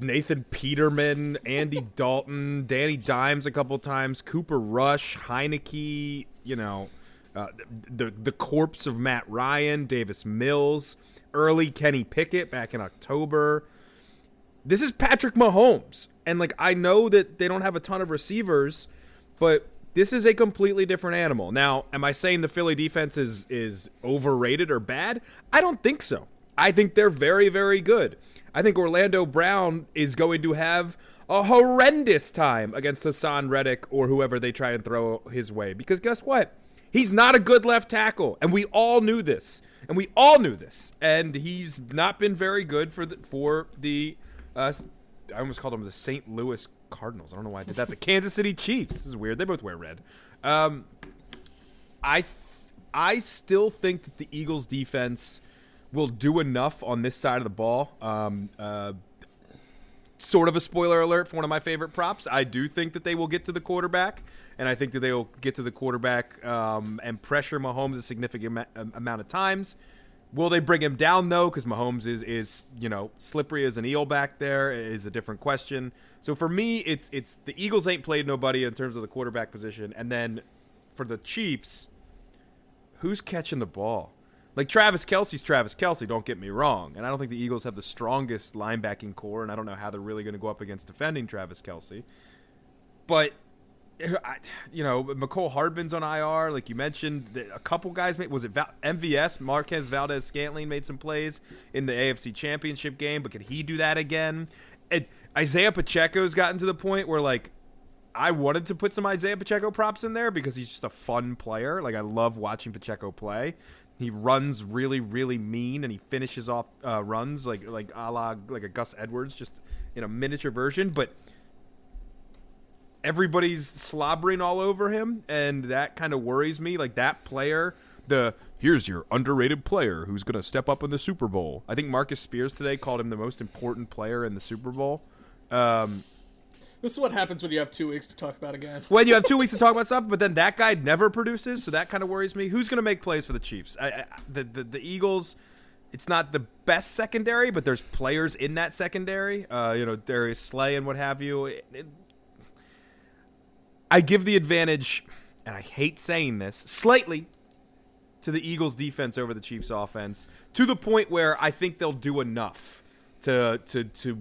Nathan Peterman, Andy [laughs] Dalton, Danny Dimes a couple times, Cooper Rush, Heinicke, you know, uh, the the corpse of Matt Ryan, Davis Mills, early Kenny Pickett back in October. This is Patrick Mahomes. And like I know that they don't have a ton of receivers, but this is a completely different animal. Now, am I saying the Philly defense is is overrated or bad? I don't think so. I think they're very very good. I think Orlando Brown is going to have a horrendous time against Haason Reddick or whoever they try and throw his way because guess what? He's not a good left tackle, and we all knew this. And we all knew this. And he's not been very good for the for the uh, I almost called them the St. Louis Cardinals. I don't know why I did that. The [laughs] Kansas City Chiefs. This is weird. They both wear red. Um, I th- I still think that the Eagles defense will do enough on this side of the ball. Um, uh, sort of a spoiler alert for one of my favorite props. I do think that they will get to the quarterback, and I think that they will get to the quarterback um, and pressure Mahomes a significant um, amount of times. Will they bring him down though? Because Mahomes is is you know slippery as an eel back there is a different question. So for me, it's it's the Eagles ain't played nobody in terms of the quarterback position, and then for the Chiefs, who's catching the ball? Like Travis Kelce's Travis Kelce, don't get me wrong. And I don't think the Eagles have the strongest linebacking core, and I don't know how they're really going to go up against defending Travis Kelce. But you know, Mecole Hardman's on IR, like you mentioned. A couple guys made was it MVS Marquez Valdes Scantling made some plays in the AFC Championship game, but could he do that again? And Isaiah Pacheco's gotten to the point where like I wanted to put some Isaiah Pacheco props in there because he's just a fun player. Like I love watching Pacheco play. He runs really, really mean, and he finishes off uh, runs like like a la like a Gus Edwards, just in a miniature version. But everybody's slobbering all over him, and that kind of worries me. Like that player, the here's your underrated player who's going to step up in the Super Bowl. I think Marcus Spears today called him the most important player in the Super Bowl. Um, this is what happens when you have two weeks to talk about again. when you have two weeks to talk about stuff, but then that guy never produces, so that kind of worries me. Who's going to make plays for the Chiefs? I, I, the, the the Eagles. It's not the best secondary, but there's players in that secondary. Uh, you know, Darius Slay and what have you. It, it, I give the advantage, and I hate saying this, slightly to the Eagles' defense over the Chiefs' offense, to the point where I think they'll do enough to to to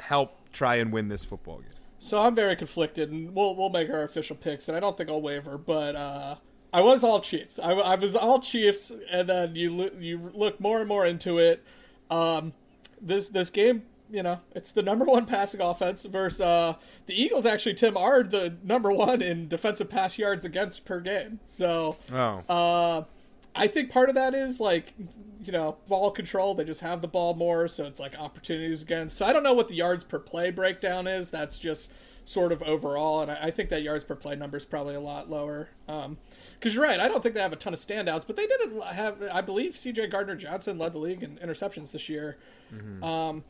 help try and win this football game. So I'm very conflicted, and we'll we'll make our official picks, and I don't think I'll waver, but uh, I was all Chiefs. I, I, was all Chiefs, and then you you look more and more into it. Um, this this game you know, it's the number one passing offense versus uh, the Eagles. Actually, Tim are the number one in defensive pass yards against per game. So, oh. uh, I think part of that is like, you know, ball control. They just have the ball more, so it's like opportunities against. So I don't know what the yards per play breakdown is. That's just sort of overall, and I, I think that yards per play number is probably a lot lower. Um, because you're right, I don't think they have a ton of standouts, but they didn't have. I believe C.J. Gardner Johnson led the league in interceptions this year. Mm-hmm. Um,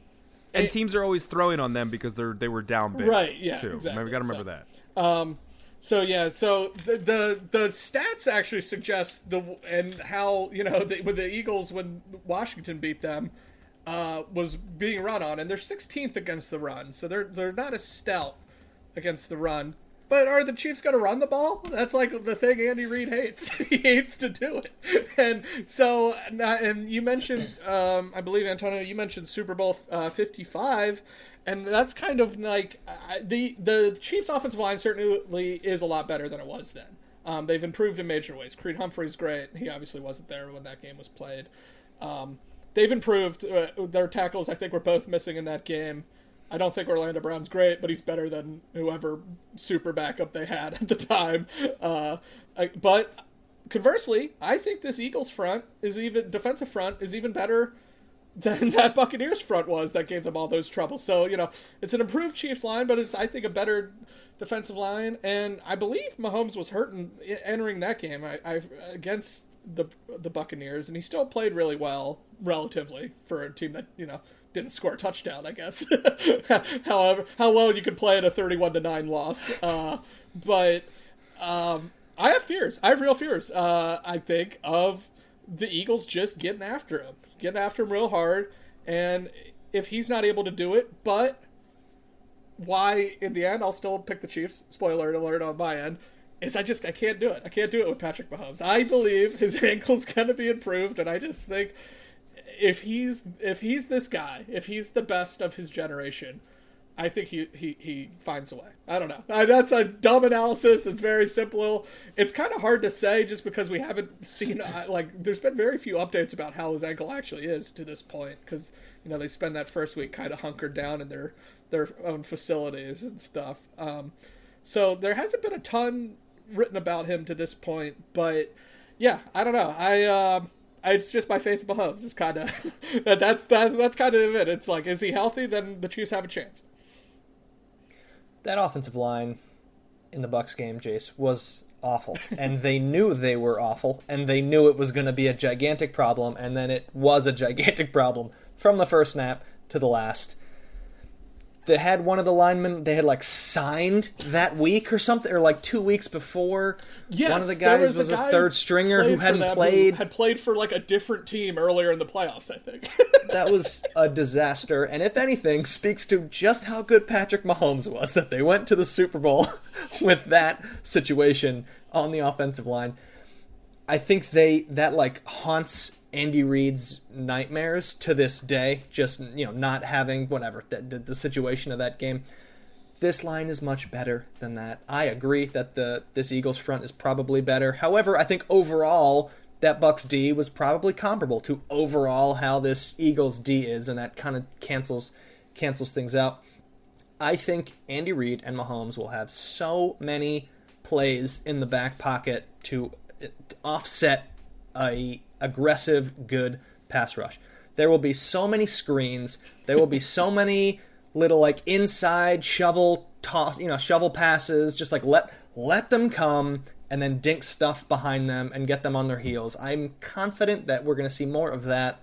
and teams are always throwing on them because they're they were down big, right? Yeah, too. exactly. We got to remember so, that. Um, so yeah, so the, the the stats actually suggest the and how you know the, with the Eagles when Washington beat them uh, was being run on, and they're 16th against the run, so they're they're not as stout against the run. But are the Chiefs going to run the ball? That's like the thing Andy Reid hates. [laughs] he hates to do it. And so, and you mentioned, um, I believe, Antonio, you mentioned Super Bowl uh, 55. And that's kind of like uh, the the Chiefs' offensive line certainly is a lot better than it was then. Um, they've improved in major ways. Creed Humphrey's great. He obviously wasn't there when that game was played. Um, they've improved. Uh, their tackles, I think, were both missing in that game. I don't think Orlando Brown's great, but he's better than whoever super backup they had at the time. Uh, but conversely, I think this Eagles front is even defensive front is even better than that Buccaneers front was that gave them all those troubles. So you know, it's an improved Chiefs line, but it's I think a better defensive line. And I believe Mahomes was hurting entering that game I, I against the the Buccaneers, and he still played really well relatively for a team that you know didn't score a touchdown, I guess. [laughs] However, how well you could play in a thirty-one to nine loss, uh, but um, I have fears. I have real fears. Uh, I think of the Eagles just getting after him, getting after him real hard, and if he's not able to do it, but why in the end I'll still pick the Chiefs. Spoiler alert on my end. Is I just I can't do it. I can't do it with Patrick Mahomes. I believe [laughs] his ankle's gonna be improved, and I just think if he's if he's this guy, if he's the best of his generation, I think he he, he finds a way. I don't know. That's a dumb analysis. It's very simple. It's kind of hard to say just because we haven't seen like there's been very few updates about how his ankle actually is to this point because you know they spend that first week kind of hunkered down in their their own facilities and stuff. Um, so there hasn't been a ton written about him to this point, but yeah, I don't know. I. Uh, it's just my faith in Mahomes. It's kind of [laughs] that, that's that, that's kind of it. It's like, is he healthy? Then the Chiefs have a chance. That offensive line in the Bucs game, Jace, was awful, [laughs] and they knew they were awful, and they knew it was going to be a gigantic problem, and then it was a gigantic problem from the first snap to the last they had one of the linemen they had like signed that week or something, or like two weeks before. Yes, one of the guys was, was a, a third stringer who hadn't played. Who had played for like a different team earlier in the playoffs, I think. [laughs] that was a disaster, and if anything, speaks to just how good Patrick Mahomes was that they went to the Super Bowl [laughs] with that situation on the offensive line. I think they that like haunts Andy Reid's nightmares to this day. Just you know, not having whatever the, the, the situation of that game. This line is much better than that. I agree that the this Eagles front is probably better. However, I think overall that Bucs D was probably comparable to overall how this Eagles D is, and that kind of cancels cancels things out. I think Andy Reid and Mahomes will have so many plays in the back pocket to uh, offset a aggressive good pass rush. There will be so many screens. There will be so [laughs] many little like inside shovel toss, you know, shovel passes. Just like let let them come and then dink stuff behind them and get them on their heels. I'm confident that we're going to see more of that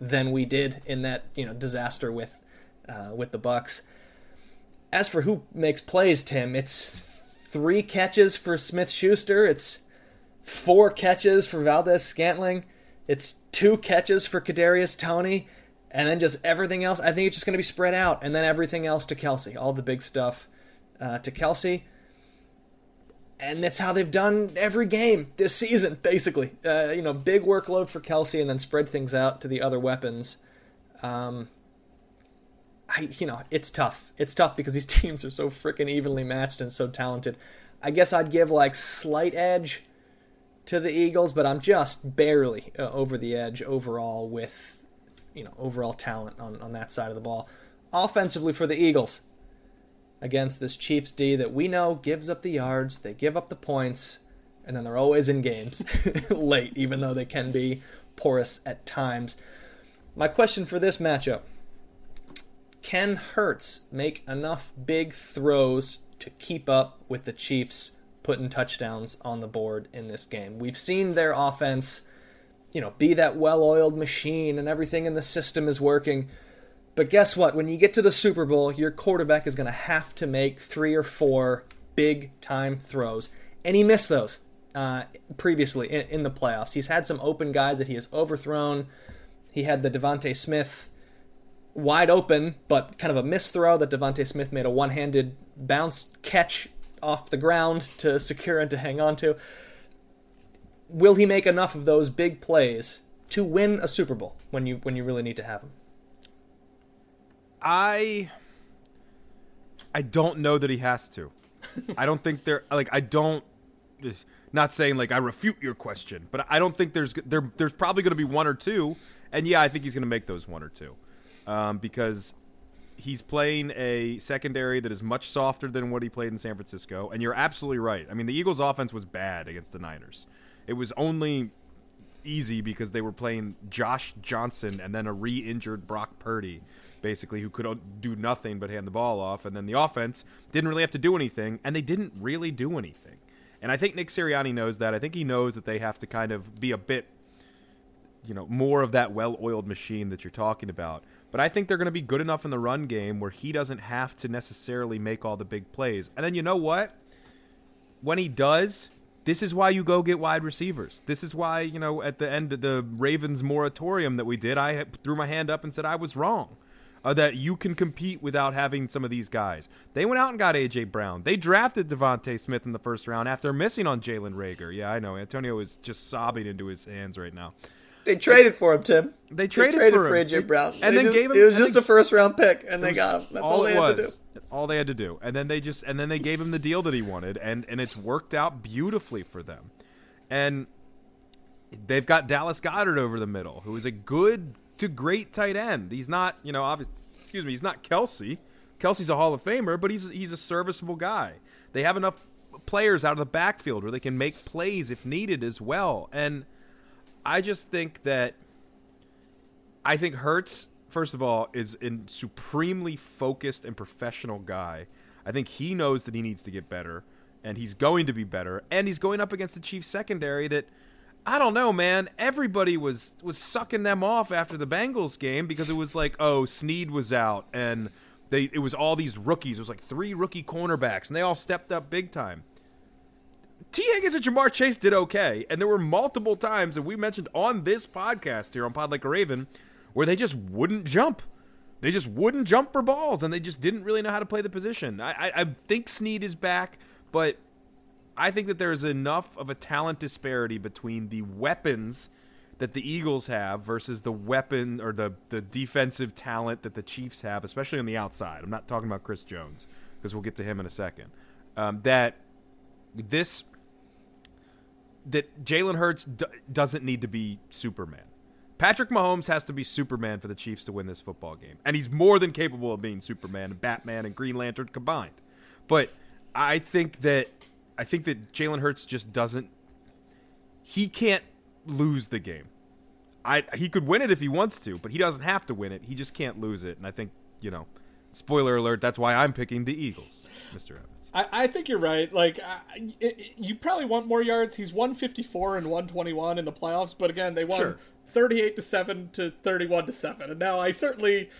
than we did in that you know disaster with uh, with the Bucs. As for who makes plays, Tim, it's three catches for Smith Schuster. It's four catches for Valdes Scantling. It's two catches for Kadarius Toney, and then just everything else. I think it's just going to be spread out, and then everything else to Kelce, All the big stuff uh, to Kelce, and that's how they've done every game this season, [laughs] basically. Uh, you know, big workload for Kelce, and then spread things out to the other weapons. Um, I, you know, it's tough. It's tough because these [laughs] teams are so freaking evenly matched and so talented. I guess I'd give like slight edge to the Eagles, but I'm just barely uh, over the edge overall with, you know, overall talent on on that side of the ball. Offensively for the Eagles, against this Chiefs D that we know gives up the yards, they give up the points, and then they're always in games [laughs] late, even though they can be porous at times. My question for this matchup Can Hurts make enough big throws to keep up with the Chiefs putting touchdowns on the board in this game? We've seen their offense, you know, be that well oiled machine and everything in the system is working but guess what? When you get to the Super Bowl, your quarterback is going to have to make three or four big time throws. And he missed those uh, previously in, in, the playoffs. He's had some open guys that he has overthrown. He had the DeVonta Smith wide open, but kind of a missed throw that DeVonta Smith made a one handed bounce catch off the ground to secure and to hang on to. Will he make enough of those big plays to win a Super Bowl when you when you really need to have them? I I don't know that he has to. I don't think there like I don't not saying like I refute your question, but I don't think there's there there's probably going to be one or two, and yeah, I think he's going to make those one or two, um, because he's playing a secondary that is much softer than what he played in San Francisco, and you're absolutely right. I mean, the Eagles' offense was bad against the Niners. It was only easy because they were playing Josh Johnson and then a re-injured Brock Purdy basically, who could do nothing but hand the ball off. And then the offense didn't really have to do anything, and they didn't really do anything. And I think Nick Sirianni knows that. I think he knows that they have to kind of be a bit, you know, more of that well oiled machine that you're talking about. But I think they're going to be good enough in the run game where he doesn't have to necessarily make all the big plays. And then you know what? When he does, this is why you go get wide receivers. This is why, you know, at the end of the Ravens moratorium that we did, I threw my hand up and said I was wrong uh, that you can compete without having some of these guys. They went out and got AJ Brown. They drafted DeVonta Smith in the first round after missing on Jalen Reagor. Yeah, I know. Antonio is just sobbing into his hands right now. They traded for him, Tim. They traded, they traded for, for AJ Brown, and they then just, gave him. It was just they, a first round pick, and they got him. That's all, all they had to do. All they had to do, and then they just and then they gave him the deal that he wanted, and and it's worked out beautifully for them. And they've got Dallas Goedert over the middle, who is a good to great tight end. He's not, you know, obviously excuse me, he's not Kelce. Kelce's a Hall of Famer, but he's he's a serviceable guy. They have enough players out of the backfield where they can make plays if needed as well. And I just think that I think Hurts, first of all, is a supremely focused and professional guy. I think he knows that he needs to get better, and he's going to be better. And he's going up against the Chiefs secondary that – I don't know, man. Everybody was was sucking them off after the Bengals game because it was like, oh, Sneed was out and they it was all these rookies. It was like three rookie cornerbacks and they all stepped up big time. Tee Higgins and Ja'Marr Chase did okay, and there were multiple times, and we mentioned on this podcast here on Pod Like a Raven, where they just wouldn't jump. They just wouldn't jump for balls, and they just didn't really know how to play the position. I, I, I think Sneed is back, but I think that there is enough of a talent disparity between the weapons that the Eagles have versus the weapon or the the defensive talent that the Chiefs have, especially on the outside. I'm not talking about Chris Jones because we'll get to him in a second. Um, that this that Jalen Hurts d- doesn't need to be Superman. Patrick Mahomes has to be Superman for the Chiefs to win this football game, and he's more than capable of being Superman and Batman and Green Lantern combined. But I think that I think that Jalen Hurts just doesn't. He can't lose the game. I he could win it if he wants to, but he doesn't have to win it. He just can't lose it. And I think you know, spoiler alert. That's why I'm picking the Eagles, Mr. Evans. I, I think you're right. Like, I, it, you probably want more yards. He's 154 and 121 in the playoffs, but again, they won Sure. 38 to seven to 31 to seven. And now I certainly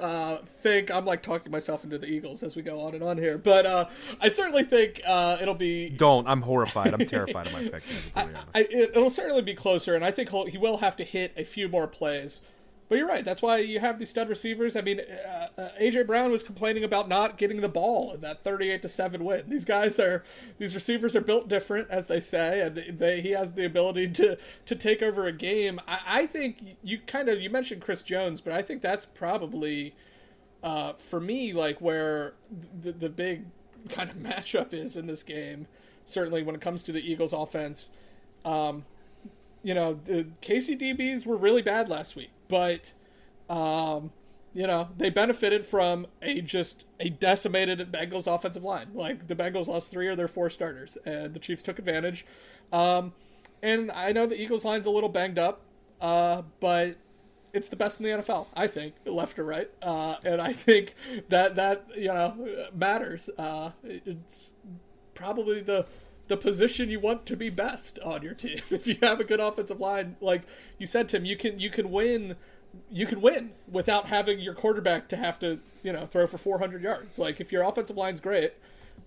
uh, think I'm like talking myself into the Eagles as we go on and on here, but uh, I certainly think uh, it'll be Don't. I'm horrified. I'm terrified of my pick. to be [laughs] completely honest. I, it, it'll certainly be closer, and I think he will have to hit a few more plays. But you're right. That's why you have these stud receivers. I mean, uh, uh, AJ Brown was complaining about not getting the ball in that 38 to seven win. These guys are, these receivers are built different, as they say, and they he has the ability to to take over a game. I, I think you kind of you mentioned Chris Jones, but I think that's probably uh, for me like where the the big kind of [laughs] matchup is in this game. Certainly when it comes to the Eagles' offense. Um, you know, the KCDBs were really bad last week, but um, you know, they benefited from a just a decimated Bengals offensive line. Like the Bengals lost three of their four starters, and the Chiefs took advantage. Um, and I know the Eagles line's a little banged up, uh, but it's the best in the NFL, I think, left or right. Uh, and I think that that you know matters. Uh, it's probably the the position you want to be best on your team. [laughs] If you have a good offensive line, like you said, Tim, you can you can win. You can win without having your quarterback to have to, you know, throw for 400 yards. Like if your offensive line's great,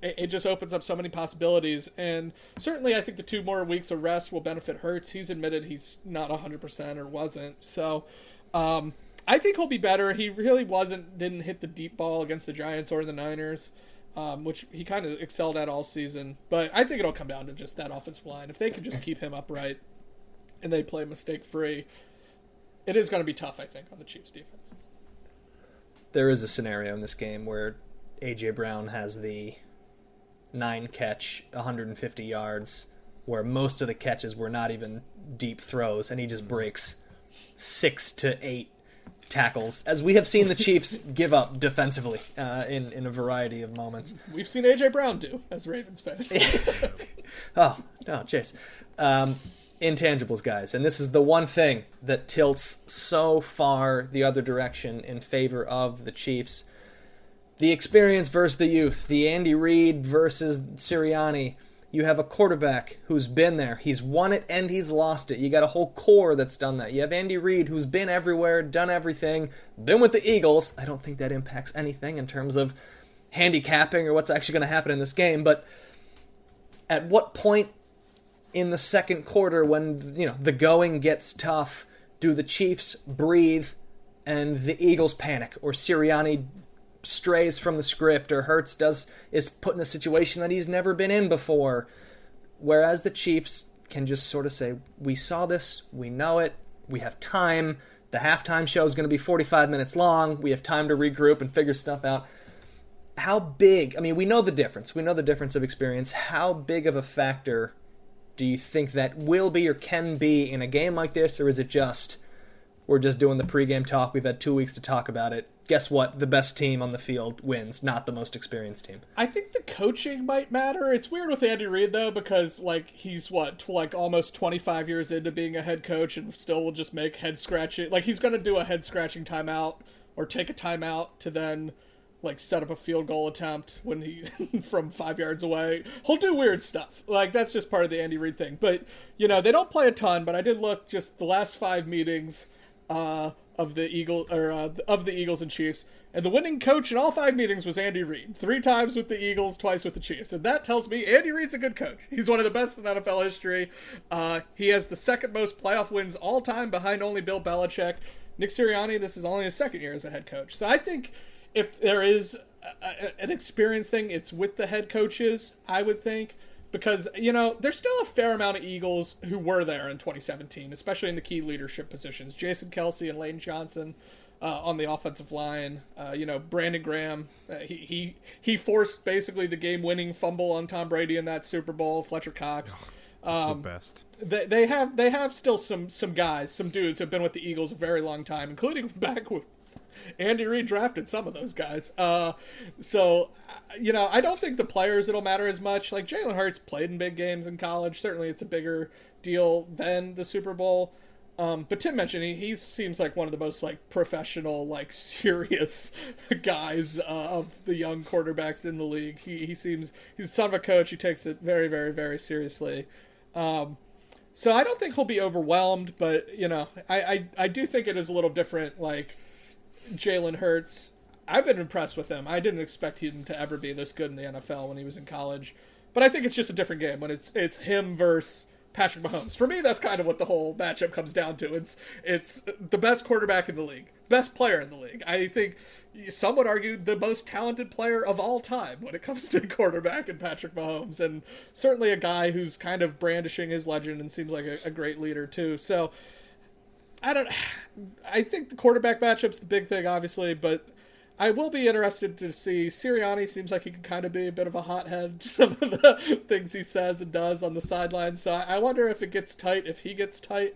it, it just opens up so many possibilities. And certainly, I think the two more weeks of rest will benefit Hurts. He's admitted he's not 100% or wasn't. So, um, I think he'll be better. He really wasn't, didn't hit the deep ball against the Giants or the Niners, um, which he kind of excelled at all season. But I think it'll come down to just that offensive line. If they can just keep him upright and they play mistake free, it is going to be tough, I think, on the Chiefs defense. there is a scenario in this game where AJ Brown has the nine catch, 150 yards, where most of the catches were not even deep throws, and he just breaks six to eight tackles, as we have seen the Chiefs [laughs] give up defensively uh, in in a variety of moments. We've seen AJ Brown do as Ravens fans. [laughs] Oh no, Chase. Um, intangibles, guys, and this is the one thing that tilts so far the other direction in favor of the Chiefs. The experience versus the youth, the Andy Reid versus Sirianni. You have a quarterback who's been there. He's won it and he's lost it. You got a whole core that's done that. You have Andy Reid who's been everywhere, done everything, been with the Eagles. I don't think that impacts anything in terms of handicapping or what's actually going to happen in this game, but at what point in the second quarter when you know the going gets tough do the chiefs breathe and the eagles panic or sirianni strays from the script or Hurts does is put in a situation that he's never been in before. Whereas the chiefs can just sort of say we saw this we know it we have time. The halftime show is going to be 45 minutes long. We have time to regroup and figure stuff out. How big i mean we know the difference. We know the difference of experience. How big of a factor do you think that will be or can be in a game like this or is it just we're just doing the pregame talk. We've had two weeks to talk about it guess what the best team on the field wins not the most experienced team I think the coaching might matter. It's weird with Andy Reid though because like he's what tw- like almost 25 years into being a head coach and still will just make head scratching. Like he's to do a head scratching timeout or take a timeout to then like set up a field goal attempt when he [laughs] from 5 yards away. He'll do weird stuff. Like that's just part of the Andy Reid thing. But you know, they don't play a ton, but I did look just the last 5 meetings uh of the Eagle or uh, of the Eagles and Chiefs, and the winning coach in all five meetings was Andy Reid. Three times with the Eagles, twice with the Chiefs, and that tells me Andy Reid's a good coach. He's one of the best in NFL history. Uh, he has the second most playoff wins all time, behind only Bill Belichick. Nick Sirianni, this is only his second year as a head coach. So I think if there is a, a, an experience thing, it's with the head coaches. I would think because you know there's still a fair amount of Eagles who were there in 2017, especially in the key leadership positions. Jason Kelce and Lane Johnson uh, on the offensive line. Uh, you know, Brandon Graham, uh, he, he he forced basically the game-winning fumble on Tom Brady in that Super Bowl. Fletcher Cox. Um, the best. They, they have they have still some some guys, some dudes who've been with the Eagles a very long time, including [laughs] back with Andy Reid drafted some of those guys. Uh, so you know, I don't think the players it'll matter as much. Like Jalen Hurts played in big games in college. Certainly, it's a bigger deal than the Super Bowl. Um, but Tim mentioned he, he seems like one of the most like professional, like [laughs] serious guys uh, of the young quarterbacks in the league. He he seems he's son of a coach. He takes it very very very seriously. Um, so I don't think he'll be overwhelmed, but you know, I I, I do think it is a little different. Like Jalen Hurts, I've been impressed with him. I didn't expect him to ever be this good in the NFL when he was in college, but I think it's just a different game when it's it's him versus Patrick Mahomes. For me, that's kind of what the whole matchup comes down to. It's it's the best quarterback in the league, best player in the league. I think some would argue the most talented player of all time when it comes to [laughs] quarterback and Patrick Mahomes, and certainly a guy who's kind of brandishing his legend and seems like a, a great leader too. So I don't. I think the quarterback matchup's the big thing, obviously, but I will be interested to see. Sirianni seems like he can kind of be a bit of a hothead. [laughs] Some of the things he says and does on the sidelines. So I wonder if it gets tight. If he gets tight,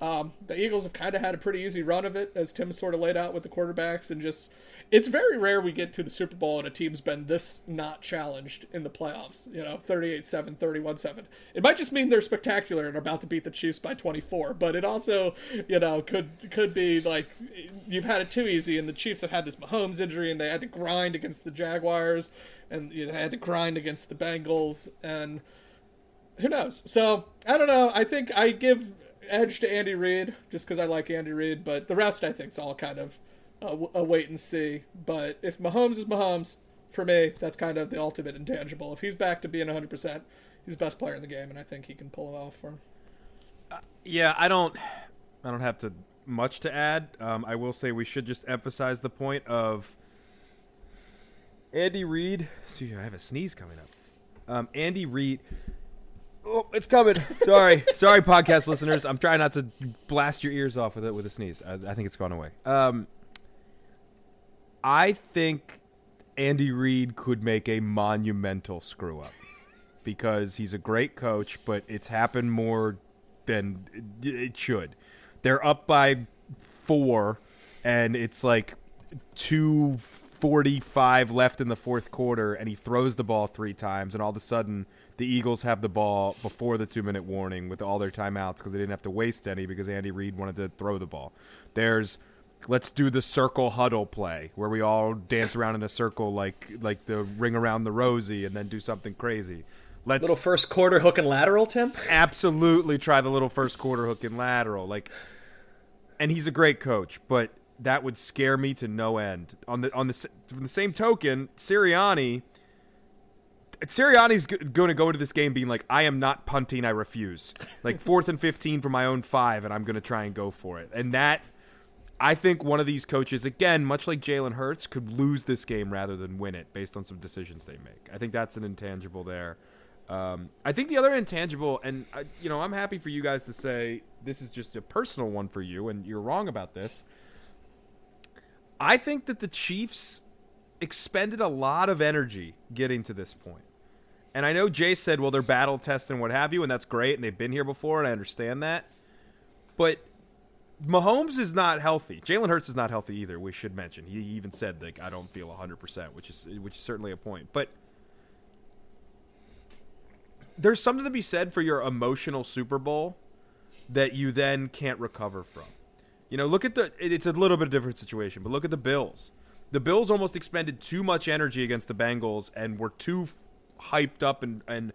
um, the Eagles have kind of had a pretty easy run of it, as Tim sort of laid out with the quarterbacks, and just it's very rare we get to the Super Bowl and a team's been this not challenged in the playoffs. You know, 38-7, 31-7. It might just mean they're spectacular and are about to beat the Chiefs by 24, but it also, you know, could could be like you've had it too easy and the Chiefs have had this Mahomes injury and they had to grind against the Jaguars and you had to grind against the Bengals and who knows. So, I don't know. I think I give edge to Andy Reid just cuz I like Andy Reid, but the rest I think is all kind of a, a wait and see. But if Mahomes is Mahomes, for me, that's kind of the ultimate intangible. If he's back to being 100%, he's the best player in the game, and I think he can pull it off for him. Uh, yeah, I don't, I don't have to much to add. Um, I will say we should just emphasize the point of Andy Reid. See, I have a sneeze coming up. Um, Andy Reid. Oh, it's coming. Sorry, [laughs] sorry, podcast listeners. I'm trying not to blast your ears off with it with a sneeze. I, I think it's gone away. Um, I think Andy Reid could make a monumental screw up because he's a great coach, but it's happened more than it should. They're up by four, and it's like two forty-five left in the fourth quarter, and he throws the ball three times, and all of a sudden the Eagles have the ball before the two-minute warning with all their timeouts because they didn't have to waste any because Andy Reid wanted to throw the ball. There's let's do the circle huddle play where we all dance around in a circle like like the ring around the rosy and then do something crazy. Let's little first quarter hook and lateral, Tim. Absolutely, try the little first quarter hook and lateral. Like, and he's a great coach, but that would scare me to no end. On the on the from the same token, Sirianni. Sirianni's going to go into this game being like, I am not punting, I refuse. Like fourth and fifteen from my own five, and I'm going to try and go for it. And that I think one of these coaches, again, much like Jalen Hurts, could lose this game rather than win it based on some decisions they make. I think that's an intangible there. Um, I think the other intangible, and uh, you know, I'm happy for you guys to say this is just a personal one for you, and you're wrong about this. I think that the Chiefs expended a lot of energy getting to this point. And I know Jay said, well, they're battle tested and what have you, and that's great, and they've been here before, and I understand that. But Mahomes is not healthy. Jalen Hurts is not healthy either. We should mention. He even said like I don't feel 100%, which is which is certainly a point. But there's something to be said for your emotional Super Bowl that you then can't recover from. You know, look at the it's a little bit of a different situation, but look at the Bills. The Bills almost expended too much energy against the Bengals and were too hyped up and and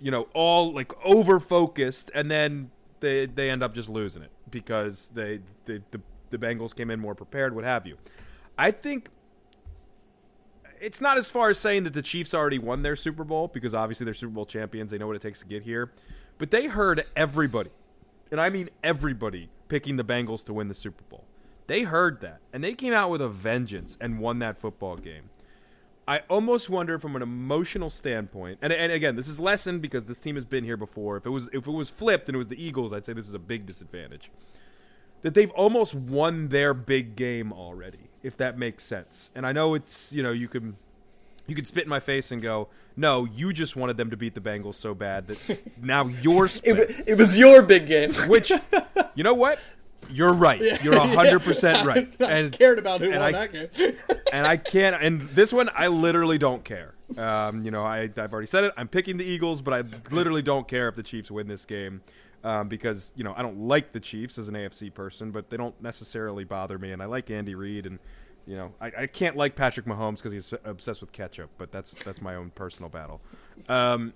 you know, all like over focused and then they they end up just losing it because they, they the the Bengals came in more prepared, what have you. I think it's not as far as saying that the Chiefs already won their Super Bowl because obviously they're Super Bowl champions. They know what it takes to get here. But they heard everybody, and I mean everybody, picking the Bengals to win the Super Bowl. They heard that, and they came out with a vengeance and won that football game. I almost wonder from an emotional standpoint, and, and again, this is lessened because this team has been here before. If it was if it was flipped and it was the Eagles, I'd say this is a big disadvantage. That they've almost won their big game already, if that makes sense. And I know it's you know you can you could spit in my face and go, no, you just wanted them to beat the Bengals so bad that [laughs] now you're. It, it was your big game. Which, [laughs] you know what? You're right. You're hundred [laughs] percent right. [laughs] I And cared about who and won I- that game. [laughs] and I can't. And this one, I literally don't care. Um, you know, I, I've already said it. I'm picking the Eagles, but I literally don't care if the Chiefs win this game um, because you know I don't like the Chiefs as an AFC person, but they don't necessarily bother me. And I like Andy Reid, and you know I, I can't like Patrick Mahomes because he's obsessed with ketchup. But that's that's my own personal battle. Um,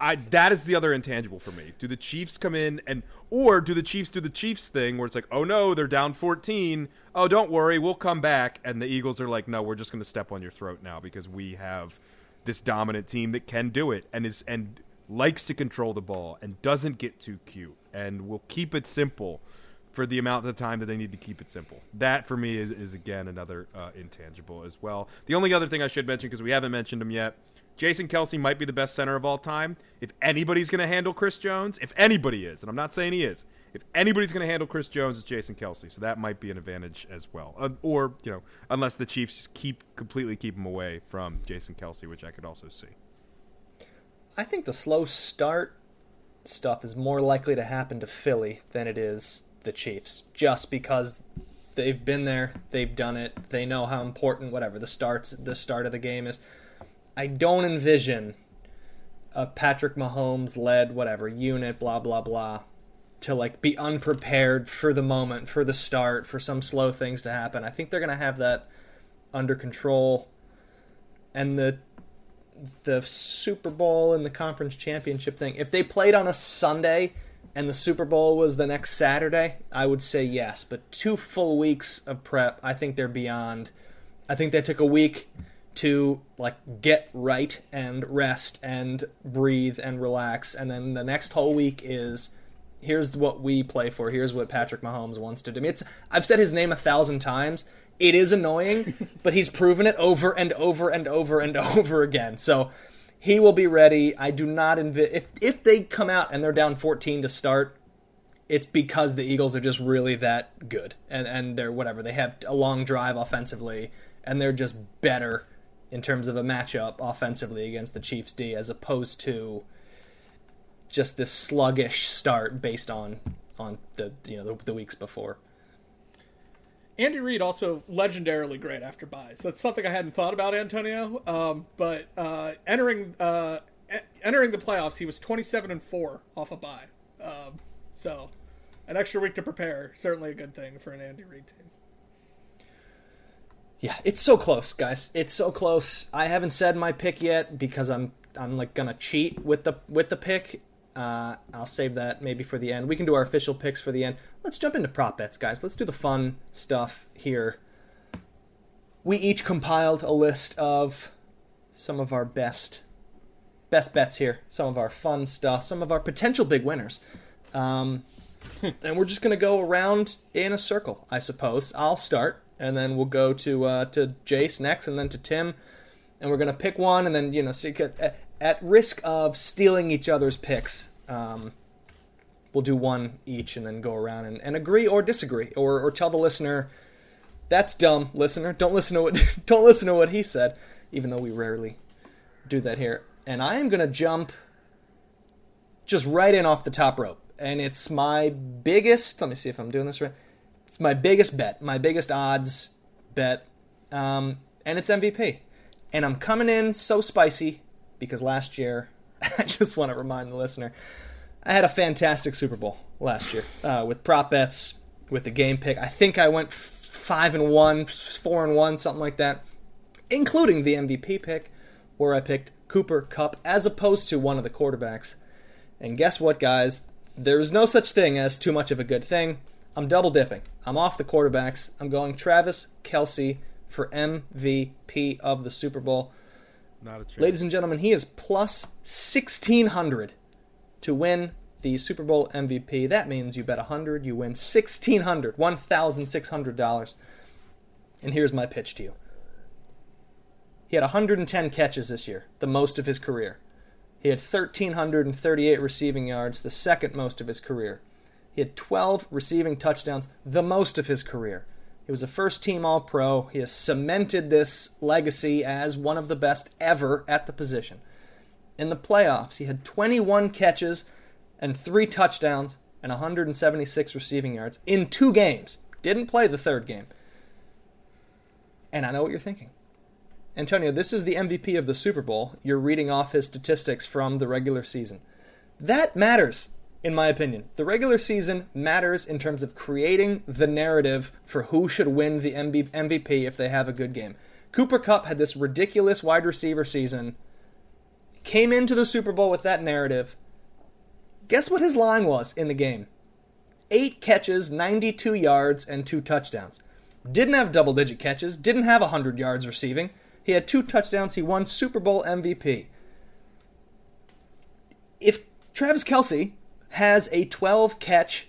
I that is the other intangible for me. Do the Chiefs come in and or do the Chiefs do the Chiefs thing where it's like, "Oh no, they're down 14. Oh, don't worry, we'll come back." And the Eagles are like, "No, we're just going to step on your throat now because we have this dominant team that can do it and is and likes to control the ball and doesn't get too cute and will keep it simple for the amount of time that they need to keep it simple. That for me is, is again another uh, intangible as well. The only other thing I should mention because we haven't mentioned them yet, Jason Kelce might be the best center of all time. If anybody's going to handle Chris Jones, if anybody is, and I'm not saying he is, if anybody's going to handle Chris Jones, it's Jason Kelce. So that might be an advantage as well. Uh, or you know, unless the Chiefs just keep completely keep him away from Jason Kelce, which I could also see. I think the slow start stuff is more likely to happen to Philly than it is the Chiefs, just because they've been there, they've done it, they know how important whatever the starts the start of the game is. I don't envision a Patrick Mahomes led whatever unit, blah blah blah, to like be unprepared for the moment, for the start, for some slow things to happen. I think they're gonna have that under control, and the the Super Bowl and the conference championship thing, if they played on a Sunday and the Super Bowl was the next Saturday, I would say yes. But two full weeks of prep, I think they're beyond. I think they took a week to like get right and rest and breathe and relax, and then the next whole week is here's what we play for. Here's what Patrick Mahomes wants to do. I mean, it's I've said his name a thousand times. It is annoying, [laughs] but he's proven it over and over and over and [laughs] over again. So he will be ready. I do not envi- if if they come out and they're down 14 to start, it's because the Eagles are just really that good and and they're whatever they have a long drive offensively and they're just better in terms of a matchup offensively against the Chiefs D as opposed to just this sluggish start based on on the you know the, the weeks before. Andy Reid also legendarily great after buys. That's something I hadn't thought about Antonio. Um, but uh, entering uh, entering the playoffs, he was twenty seven and four off a buy. Um, so an extra week to prepare certainly a good thing for an Andy Reid team. Yeah, it's so close, guys. It's so close. I haven't said my pick yet because I'm I'm like gonna cheat with the with the pick. Uh, I'll save that maybe for the end. We can do our official picks for the end. Let's jump into prop bets, guys. Let's do the fun stuff here. We each compiled a list of some of our best best bets here, some of our fun stuff, some of our potential big winners. Um, [laughs] and we're just gonna go around in a circle, I suppose. I'll start, and then we'll go to uh, to Jace next, and then to Tim, and we're gonna pick one, and then you know, so you could, at, at risk of stealing each other's picks, um, we'll do one each, and then go around and, and agree or disagree, or or tell the listener that's dumb, listener. Don't listen to what [laughs] don't listen to what he said, even though we rarely do that here. And I am gonna jump just right in off the top rope. And it's my biggest, let me see if I'm doing this right. It's my biggest bet, my biggest odds bet. Um, and it's MVP. And I'm coming in so spicy because last year, [laughs] I just want to remind the listener, I had a fantastic Super Bowl last year uh, with prop bets, with the game pick. I think I went five and one, four and one, something like that, including the MVP pick, where I picked Cooper Kupp as opposed to one of the quarterbacks. And guess what, guys? There is no such thing as too much of a good thing. I'm double dipping. I'm off the quarterbacks. I'm going Travis Kelce for MVP of the Super Bowl. Not a chance. Ladies and gentlemen, he is plus 1600 to win the Super Bowl MVP. That means you bet 100, you win 1600, $1,600. And here's my pitch to you. He had 110 catches this year, the most of his career. He had 1,338 receiving yards, the second most of his career. He had 12 receiving touchdowns, the most of his career. He was a first team All Pro. He has cemented this legacy as one of the best ever at the position. In the playoffs, he had 21 catches and three touchdowns and 176 receiving yards in two games. Didn't play the third game. And I know what you're thinking. Antonio, this is the MVP of the Super Bowl. You're reading off his statistics from the regular season. That matters, in my opinion. The regular season matters in terms of creating the narrative for who should win the MVP if they have a good game. Cooper Kupp had this ridiculous wide receiver season, came into the Super Bowl with that narrative. Guess what his line was in the game? Eight catches, 92 yards, and two touchdowns. Didn't have double digit catches, didn't have 100 yards receiving. He had two touchdowns. He won Super Bowl MVP. If Travis Kelce has a 12 catch,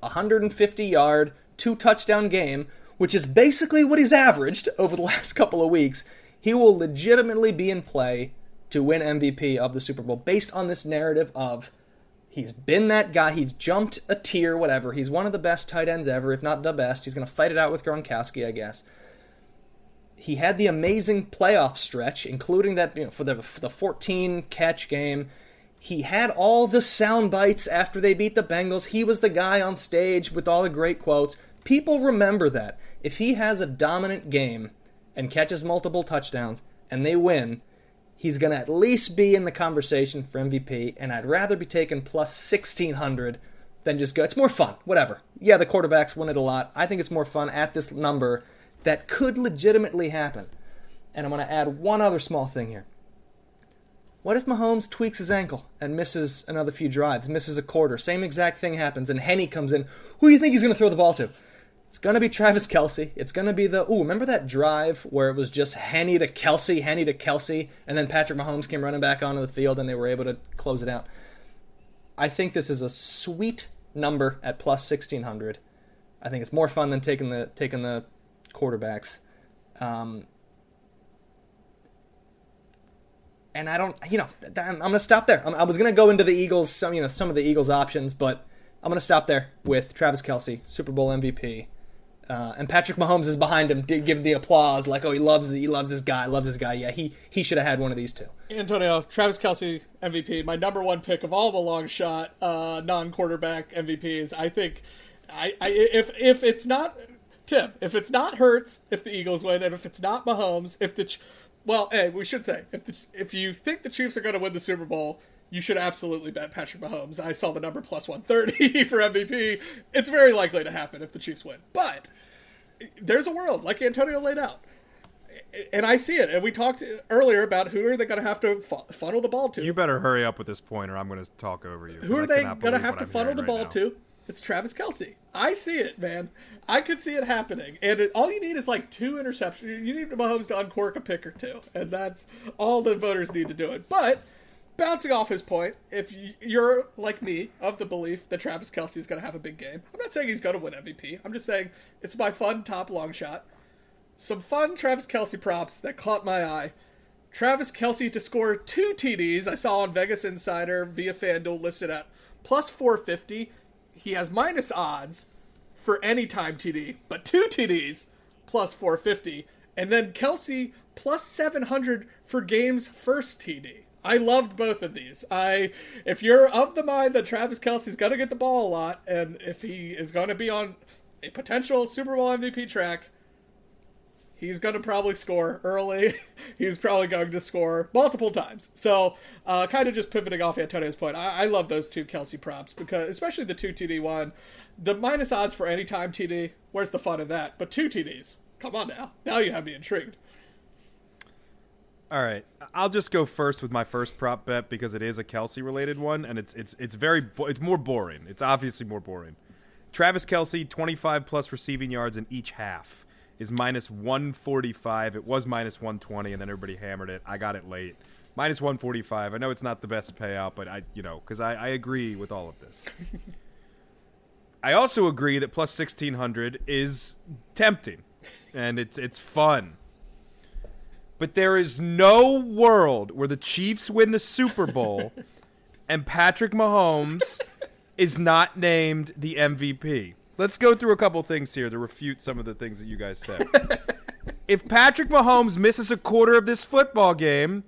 150 yard, two touchdown game, which is basically what he's averaged [laughs] over the last couple of weeks, he will legitimately be in play to win MVP of the Super Bowl based on this narrative of he's been that guy, he's jumped a tier, whatever. He's one of the best tight ends ever, if not the best. He's going to fight it out with Gronkowski, I guess he had the amazing playoff stretch, including that you know for the for the 14 catch game. He had all the sound bites after they beat the Bengals. He was the guy on stage with all the great quotes. People remember that. If he has a dominant game and catches multiple touchdowns and they win, he's going to at least be in the conversation for MVP. And I'd rather be taken plus 1600 than just go. It's more fun. Whatever. Yeah, the quarterbacks win it a lot. I think it's more fun at this number that could legitimately happen. And I'm going to add one other small thing here. What if Mahomes tweaks his ankle and misses another few drives, misses a quarter? Same exact thing happens, and Henne comes in. Who do you think he's going to throw the ball to? It's going to be Travis Kelce. It's going to be the. Ooh, remember that drive where it was just Henne to Kelce, Henne to Kelce, and then Patrick Mahomes came running back onto the field and they were able to close it out? I think this is a sweet number at plus 1600. I think it's more fun than taking the taking the quarterbacks. Um, and I don't, you know, I'm going to stop there. i was going to go into the Eagles, some, you know, some of the Eagles options, but I'm going to stop there with Travis Kelce, Super Bowl MVP. Uh, and Patrick Mahomes is behind him, did give the applause, like, oh, he loves, he loves this guy, loves this guy. Yeah, he he should have had one of these two. Antonio, Travis Kelce MVP, my number one pick of all the long shot uh, non quarterback MVPs. I think, I, I if if it's not Tim, if it's not Hurts, if the Eagles win, and if it's not Mahomes, if the well, hey, we should say if the, if you think the Chiefs are going to win the Super Bowl, you should absolutely bet Patrick Mahomes. I saw the number plus 130 [laughs] for MVP. It's very likely to happen if the Chiefs win. But there's a world, like Antonio laid out. And I see it. And we talked earlier about who are they going to have to funnel the ball to. You better hurry up with this point, or I'm going to talk over you. Who are they going to have to funnel the ball to? It's Travis Kelce. I see it, man. I could see it happening. And it, all you need is like two interceptions. You need Mahomes to uncork a pick or two, and that's all the voters need to do it. But bouncing off his point, if you're like me of the belief that Travis Kelce is going to have a big game, I'm not saying he's going to win MVP. I'm just saying it's my fun top long shot. Some fun Travis Kelce props that caught my eye. Travis Kelce to score two TDs. I saw on Vegas Insider via FanDuel listed at plus 450 he has minus odds for any time TD, but two TDs plus 450, and then Kelce plus 700 for game's first TD. I loved both of these. I, if you're of the mind that Travis Kelce's going to get the ball a lot, and if he is going to be on a potential Super Bowl MVP track, he's going to probably score early. [laughs] he's probably going to score multiple times. So, uh, kind of just pivoting off Antonio's point, I, I, love those two Kelce props because, especially the two TD one, the minus odds for any time TD. Where's the fun in that? But two TDs, come on now. Now you have me intrigued. All right, I'll just go first with my first prop bet because it is a Kelce related one, and it's it's it's very bo- it's more boring. It's obviously more boring. Travis Kelce, 25 plus receiving yards in each half is minus 145. It was minus 120, and then everybody hammered it. I got it late. Minus 145. I know it's not the best payout, but I, you know, because I, I agree with all of this. [laughs] I also agree that plus 1600 is tempting, and it's it's fun. but there is no world where the Chiefs win the Super Bowl [laughs] and Patrick Mahomes is not named the MVP. Let's go through a couple things here to refute some of the things that you guys said. [laughs] if Patrick Mahomes misses a quarter of this football game,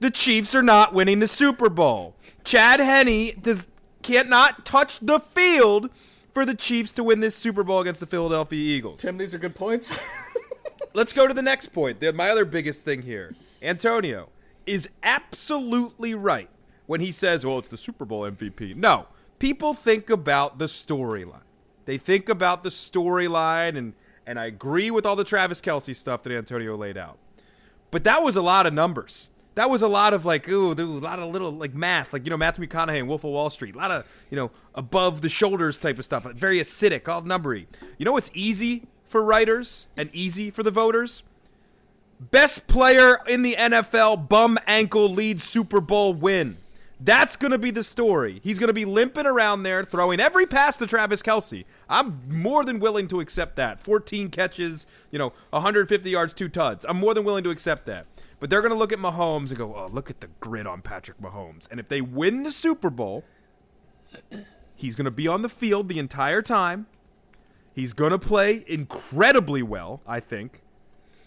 the Chiefs are not winning the Super Bowl. Chad Henne does can't not touch the field for the Chiefs to win this Super Bowl against the Philadelphia Eagles. Tim, these are good points. [laughs] Let's go to the next point. The, my other biggest thing here. Antonio is absolutely right when he says, well, it's the Super Bowl MVP. No, people think about the storyline. They think about the storyline, and, and I agree with all the Travis Kelce stuff that Antonio laid out. But that was a lot of numbers. That was a lot of like, ooh, there was a lot of little like math, like you know Matthew McConaughey and Wolf of Wall Street. A lot of you know above the shoulders type of stuff, very acidic, all numbery. You know what's easy for writers and easy for the voters? Best player in the NFL, bum ankle lead Super Bowl win. That's going to be the story. He's going to be limping around there, throwing every pass to Travis Kelce. I'm more than willing to accept that. 14 catches, you know, 150 yards, two tuds. I'm more than willing to accept that. But they're going to look at Mahomes and go, oh, look at the grit on Patrick Mahomes. And if they win the Super Bowl, he's going to be on the field the entire time. He's going to play incredibly well, I think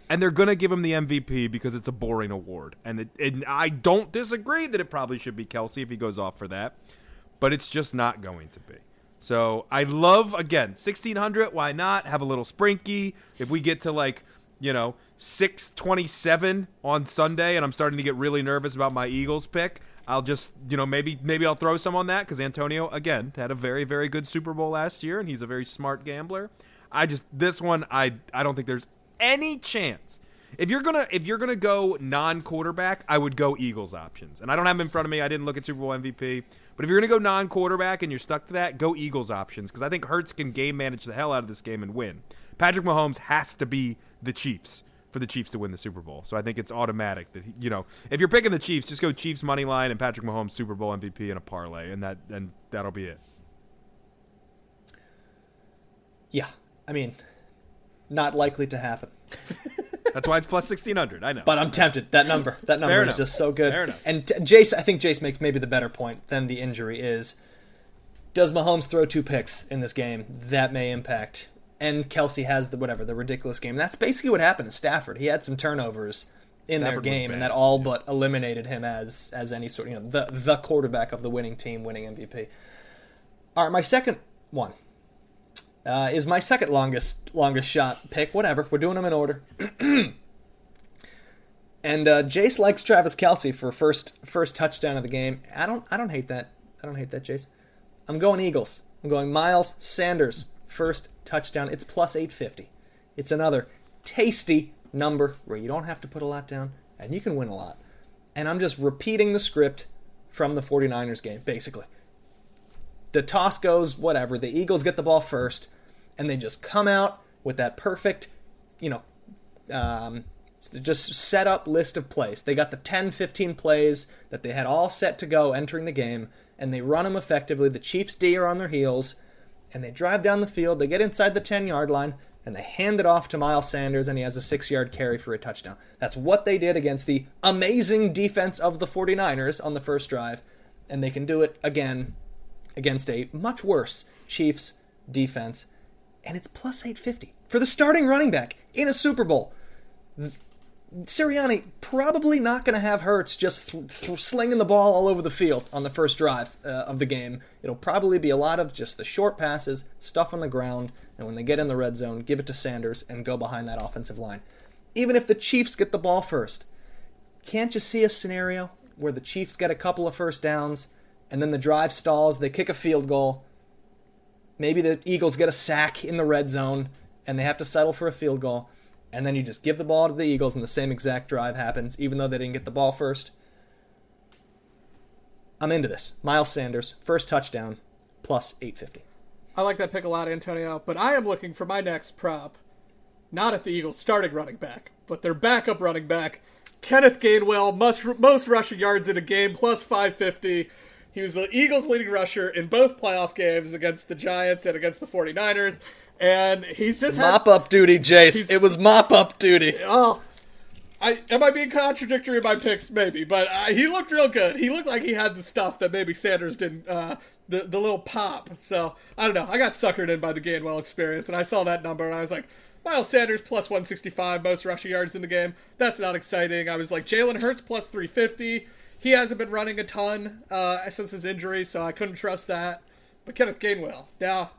and they're to give him the MVP because it's a boring award. And, it, and I don't disagree that it probably should be Kelce if he goes off for that, but it's just not going to be. So I love again 1600. Why not have a little sprinky? If we get to like you know 627 on Sunday, and I'm starting to get really nervous about my Eagles pick, I'll just you know maybe maybe I'll throw some on that because Antonio again had a very very good Super Bowl last year, and he's a very smart gambler. I just this one I I don't think there's any chance. If you're gonna if you're gonna go non-quarterback, I would go Eagles options. And I don't have them in front of me. I didn't look at Super Bowl MVP. But if you're gonna go non-quarterback and you're stuck to that, go Eagles options because I think Hurts can game manage the hell out of this game and win. Patrick Mahomes has to be the Chiefs for the Chiefs to win the Super Bowl. So I think it's automatic that you know if you're picking the Chiefs, just go Chiefs money line and Patrick Mahomes Super Bowl MVP in a parlay, and that and that'll be it. Yeah, I mean, not likely to happen. [laughs] That's why it's plus sixteen hundred. I know, but I'm tempted. That number, that number is just so good. Fair enough. And Jace, I think Jace makes maybe the better point than the injury is. Does Mahomes throw two picks in this game? That may impact. And Kelce has the whatever the ridiculous game. That's basically what happened to Stafford. He had some turnovers in Stafford their game, and that all but eliminated him as as any sort you know the the quarterback of the winning team, winning MVP. All right, my second one uh, is my second longest longest shot pick. Whatever, we're doing them in order. [clears throat] and uh, Jace likes Travis Kelce for first first touchdown of the game. I don't I don't hate that. I don't hate that, Jace. I'm going Eagles. I'm going Miles Sanders first touchdown. It's plus 850. It's another tasty number where you don't have to put a lot down and you can win a lot. And I'm just repeating the script from the 49ers game, basically. The toss goes, whatever. The Eagles get the ball first, and they just come out with that perfect, you know, um, just set up list of plays. They got the 10, 15 plays that they had all set to go entering the game, and they run them effectively. The Chiefs D are on their heels, and they drive down the field. They get inside the 10 yard line, and they hand it off to Miles Sanders, and he has a six yard carry for a touchdown. That's what they did against the amazing defense of the 49ers on the first drive, and they can do it again against a much worse Chiefs defense, and it's plus 850 for the starting running back in a Super Bowl. Sirianni probably not going to have Hurts just th- th- slinging the ball all over the field on the first drive uh, of the game. It'll probably be a lot of just the short passes, stuff on the ground, and when they get in the red zone, give it to Sanders and go behind that offensive line. Even if the Chiefs get the ball first, can't you see a scenario where the Chiefs get a couple of first downs and then the drive stalls, they kick a field goal, maybe the Eagles get a sack in the red zone and they have to settle for a field goal, and then you just give the ball to the Eagles and the same exact drive happens, even though they didn't get the ball first. I'm into this. Miles Sanders, first touchdown, plus 850. I like that pick a lot, Antonio, but I am looking for my next prop, not at the Eagles starting running back, but their backup running back, Kenneth Gainwell, most, most rushing yards in a game, plus 550. He was the Eagles' leading rusher in both playoff games against the Giants and against the 49ers, and he's just had Mop up duty, Jace. It was mop up duty. Oh, I am I being contradictory in my picks? Maybe, but uh, he looked real good. He looked like he had the stuff that maybe Sanders didn't. Uh, the the little pop. So I don't know. I got suckered in by the Gainwell experience, and I saw that number, and I was like, Miles Sanders plus 165, most rushing yards in the game. That's not exciting. I was like, Jalen Hurts plus 350. He hasn't been running a ton uh, since his injury, so I couldn't trust that. But Kenneth Gainwell, now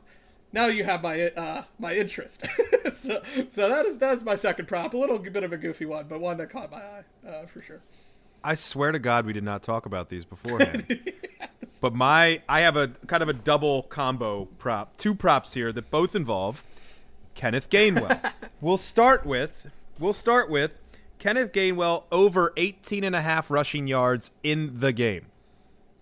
now you have my uh, my interest. [laughs] so so that is that's my second prop. A little bit of a goofy one, but one that caught my eye uh, for sure. I swear to God, we did not talk about these beforehand. [laughs] yes. But my, I have a kind of a double combo prop, two props here that both involve Kenneth Gainwell. [laughs] we'll start with, we'll start with Kenneth Gainwell over 18 and a half rushing yards in the game.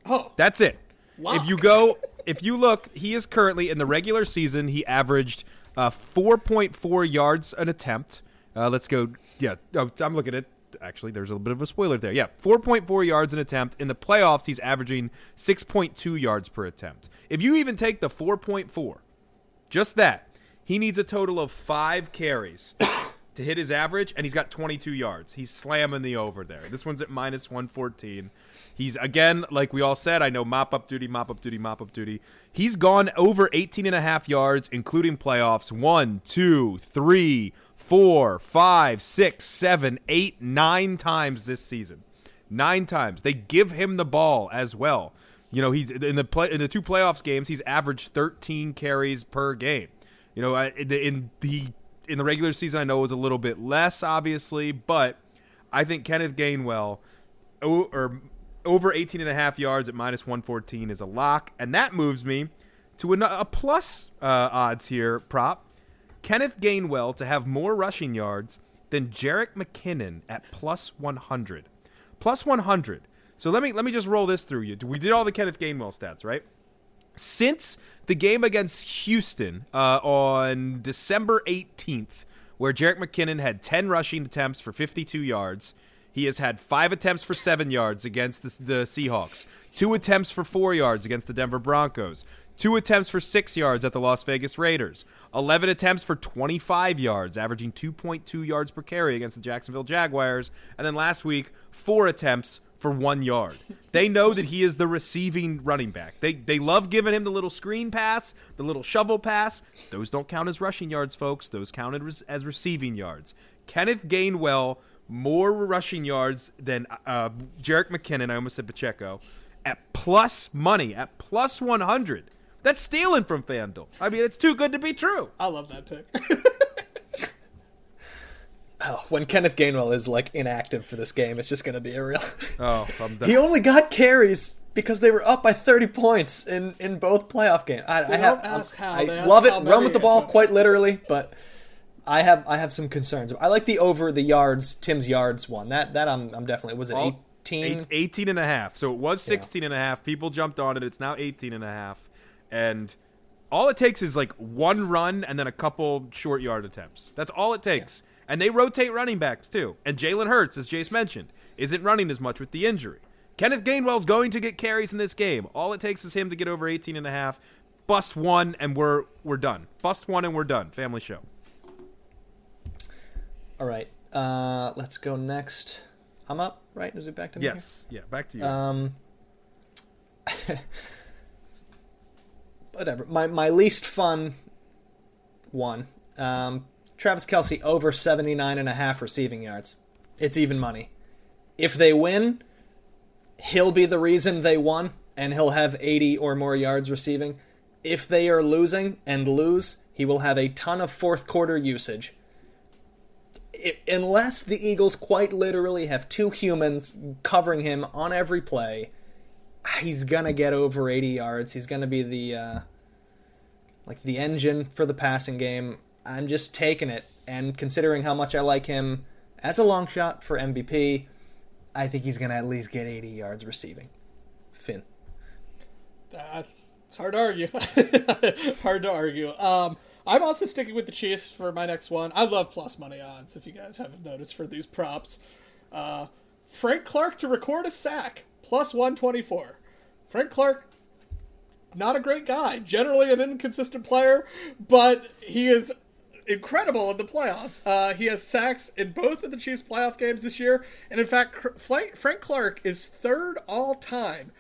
Oh, that's it. Lock. If you go, if you look, he is currently in the regular season. He averaged uh, 4.4 yards an attempt. Uh, let's go. Yeah, oh, I'm looking at. Actually, there's a little bit of a spoiler there. Yeah, 4.4 yards an attempt. In the playoffs, he's averaging 6.2 yards per attempt. If you even take the 4.4, just that, he needs a total of five carries to hit his average, and he's got 22 yards. He's slamming the over there. This one's at minus 114. He's again, like we all said, I know mop up duty, mop up duty, mop up duty. He's gone over 18 and a half yards, including playoffs. One, two, three, four, five, six, seven, eight, nine times this season. Nine times. They give him the ball as well. You know, he's in the play in the two playoffs games. He's averaged 13 carries per game. You know, in the, in the regular season, I know it was a little bit less, obviously, but I think Kenneth Gainwell or over 18 and a half yards at minus 114 is a lock. And that moves me to a, plus uh, odds here prop. Kenneth Gainwell to have more rushing yards than Jerick McKinnon at plus 100. Plus 100. So let me let me just roll this through you. We did all the Kenneth Gainwell stats, right? Since the game against Houston uh, on December 18th, where Jerick McKinnon had 10 rushing attempts for 52 yards, he has had five attempts for seven yards against the, the Seahawks, two attempts for four yards against the Denver Broncos, two attempts for six yards at the Las Vegas Raiders, 11 attempts for 25 yards, averaging 2.2 yards per carry against the Jacksonville Jaguars, and then last week, four attempts for one yard. They know that he is the receiving running back. They they love giving him the little screen pass, the little shovel pass. Those don't count as rushing yards, folks. Those count as receiving yards. Kenneth Gainwell more rushing yards than uh, Jerick McKinnon. I almost said Pacheco at plus money at plus one hundred. That's stealing from FanDuel. I mean, it's too good to be true. I love that pick. [laughs] oh, when Kenneth Gainwell is like inactive for this game, it's just going to be a real. [laughs] oh, he only got carries because they were up by 30 points in, in both playoff games. I, I have, I love it. Run with the ball, quite literally, but I have I have some concerns. I like the over the yards Tim's yards one. That that I'm I'm definitely was it 18 18 and a half. So it was 16 yeah. and a half. People jumped on it. It's now 18 and a half. And all it takes is like one run and then a couple short yard attempts. That's all it takes. Yeah. And they rotate running backs too. And Jalen Hurts, as Jace mentioned, isn't running as much with the injury. Kenneth Gainwell's going to get carries in this game. All it takes is him to get over 18 and a half. Bust one and we're we're done. Bust one and we're done. Family show. All right. Uh, let's go next. I'm up, right? Is it back to me? Yes. Here? Yeah, back to you. Um, [laughs] whatever. My my least fun one. Um, Travis Kelce over 79 and a half receiving yards. It's even money. If they win, he'll be the reason they won, and he'll have 80 or more yards receiving. If they are losing and lose, he will have a ton of fourth quarter usage it, unless the Eagles quite literally have two humans covering him on every play, he's gonna get over 80 yards. He's gonna be the uh, like the engine for the passing game. I'm just taking it, and considering how much I like him as a long shot for MVP, I think he's gonna at least get 80 yards receiving. Finn. Uh, it's hard to argue. [laughs] hard to argue. Um, I'm also sticking with the Chiefs for my next one. I love plus money odds, if you guys haven't noticed, for these props. Uh, Frank Clark to record a sack, plus 124. Frank Clark, not a great guy. Generally an inconsistent player, but he is incredible in the playoffs. Uh, he has sacks in both of the Chiefs' playoff games this year, and in fact, Frank Clark is third all time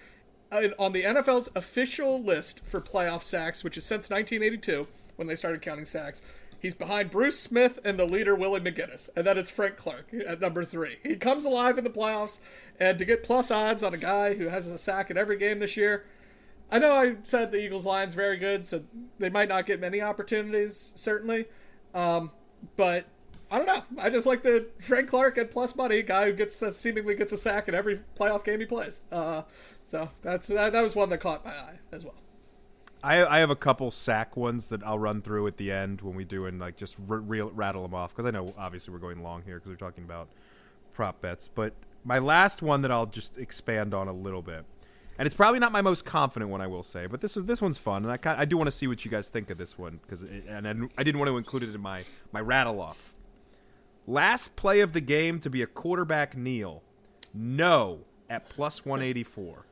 on the NFL's official list for playoff sacks, which is since 1982 when they started counting sacks. He's behind Bruce Smith and the leader Willie McGinest, and then it's Frank Clark at number three. He comes alive in the playoffs, and to get plus odds on a guy who has a sack in every game this year, I know I said the Eagles line's very good, so they might not get many opportunities, certainly. Um, but I don't know. I just like the Frank Clark at plus money guy who gets uh, seemingly gets a sack in every playoff game he plays. Uh, so that's that, that was one that caught my eye as well. I, I have a couple sack ones that I'll run through at the end when we do and like just real, rattle them off because I know obviously we're going long here because we're talking about prop bets. But my last one that I'll just expand on a little bit, and it's probably not my most confident one I will say, but this is this one's fun and I kind I do want to see what you guys think of this one because and I didn't want to include it in my my rattle off. Last play of the game to be a quarterback kneel, no at plus one eighty four.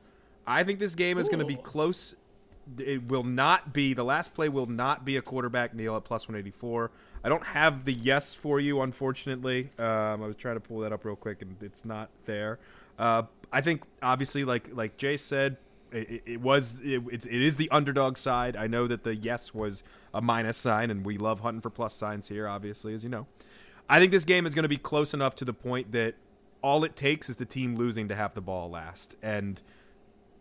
I think this game is going to be close it will not be the last play will not be a quarterback kneel at plus 184 i don't have the yes for you unfortunately. Um, i was trying to pull that up real quick and it's not there. Uh, i think obviously like like jay said it, it was it, it's, it is the underdog side. I know that the yes was a minus sign and we love hunting for plus signs here obviously as you know. I think this game is going to be close enough to the point that all it takes is the team losing to have the ball last. And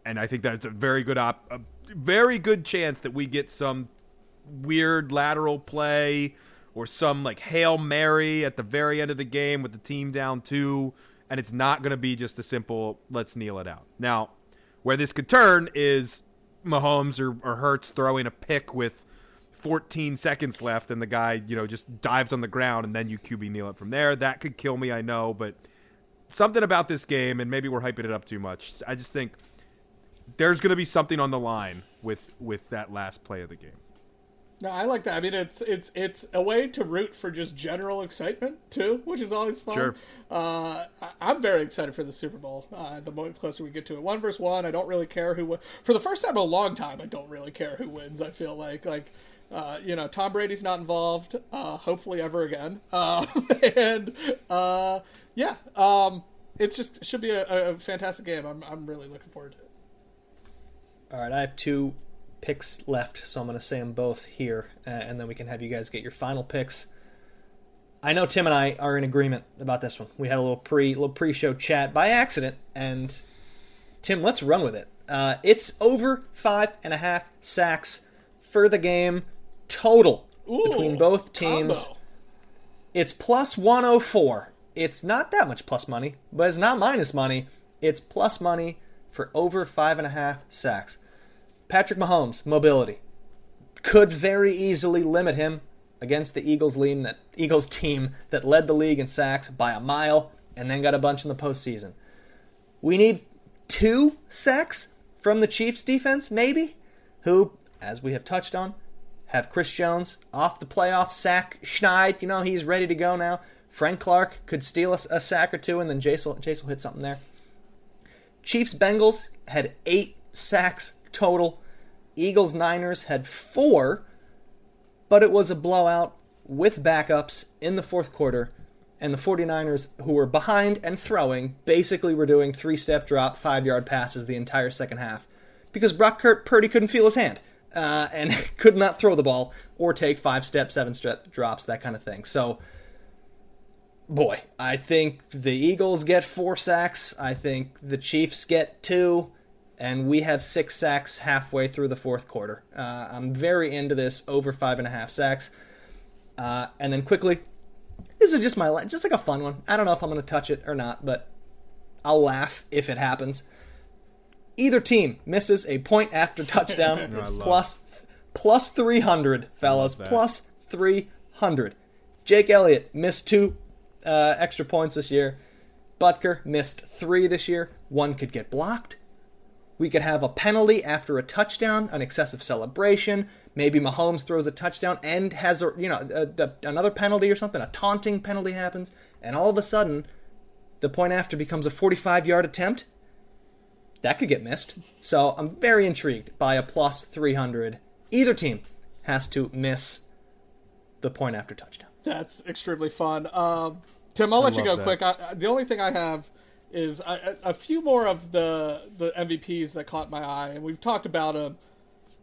and I think that it's a very good op, a very good chance that we get some weird lateral play or some like hail mary at the very end of the game with the team down two, and it's not going to be just a simple let's kneel it out. Now, where this could turn is Mahomes or, or Hurts throwing a pick with 14 seconds left, and the guy you know just dives on the ground, and then you QB kneel it from there. That could kill me, I know, but something about this game, and maybe we're hyping it up too much. I just think there's going to be something on the line with with that last play of the game. No, I like that. I mean, it's it's it's a way to root for just general excitement too, which is always fun. Sure. Uh, I'm very excited for the Super Bowl. Uh, the more closer we get to it, one versus one, I don't really care who. wins. For the first time in a long time, I don't really care who wins. I feel like like. Uh, you know, Tom Brady's not involved. Uh, hopefully, ever again. Uh, [laughs] and uh, yeah, um, it just should be a, a fantastic game. I'm I'm really looking forward to it. All right, I have two picks left, so I'm going to say them both here, uh, and then we can have you guys get your final picks. I know Tim and I are in agreement about this one. We had a little pre little pre show chat by accident, and Tim, let's run with it. Uh, it's over five and a half sacks for the game total Ooh, between both teams. Combo. It's plus 104. It's not that much plus money, but it's not minus money. It's plus money for over five and a half sacks. Patrick Mahomes, mobility. Could very easily limit him against the Eagles that Eagles team that led the league in sacks by a mile and then got a bunch in the postseason. We need two sacks from the Chiefs defense, maybe, who, as we have touched on, have Chris Jones off the playoff sack schneid. You know, he's ready to go now. Frank Clark could steal a, a sack or two, and then Jace will, Jace will hit something there. Chiefs Bengals had eight sacks total. Eagles Niners had four, but it was a blowout with backups in the fourth quarter. And the 49ers, who were behind and throwing, basically were doing three step drop, five yard passes the entire second half because Brock Kurt Purdy couldn't feel his hand uh, and [laughs] could not throw the ball or take five step, seven step drops, that kind of thing. So boy, I think the Eagles get four sacks. I think the Chiefs get two, and we have six sacks halfway through the fourth quarter. Uh, I'm very into this over five and a half sacks. Uh, and then quickly, this is just my just like a fun one. I don't know if I'm going to touch it or not, but I'll laugh if it happens. Either team misses a point after [laughs] touchdown. no, it's plus plus 300, fellas. Plus 300. Jake Elliott missed two uh, extra points this year. Butker missed three this year. One could get blocked. We could have a penalty after a touchdown, an excessive celebration. Maybe Mahomes throws a touchdown and has a you know a, a, another penalty or something. A taunting penalty happens, and all of a sudden, the point after becomes a 45-yard attempt. That could get missed. So I'm very intrigued by a plus 300. Either team has to miss the point after touchdown. That's extremely fun. Um, Tim, I'll let you go that. quick. I, the only thing I have is a, a few more of the the MVPs that caught my eye, and we've talked about them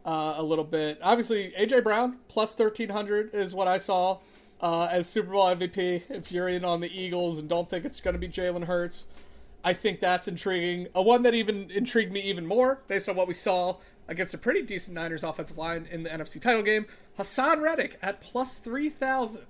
uh, a little bit. Obviously, AJ Brown plus thirteen hundred is what I saw uh, as Super Bowl MVP. If you're in on the Eagles and don't think it's going to be Jalen Hurts, I think that's intriguing. A one that even intrigued me even more based on what we saw against a pretty decent Niners offensive line in the NFC title game. Haason Reddick at plus three thousand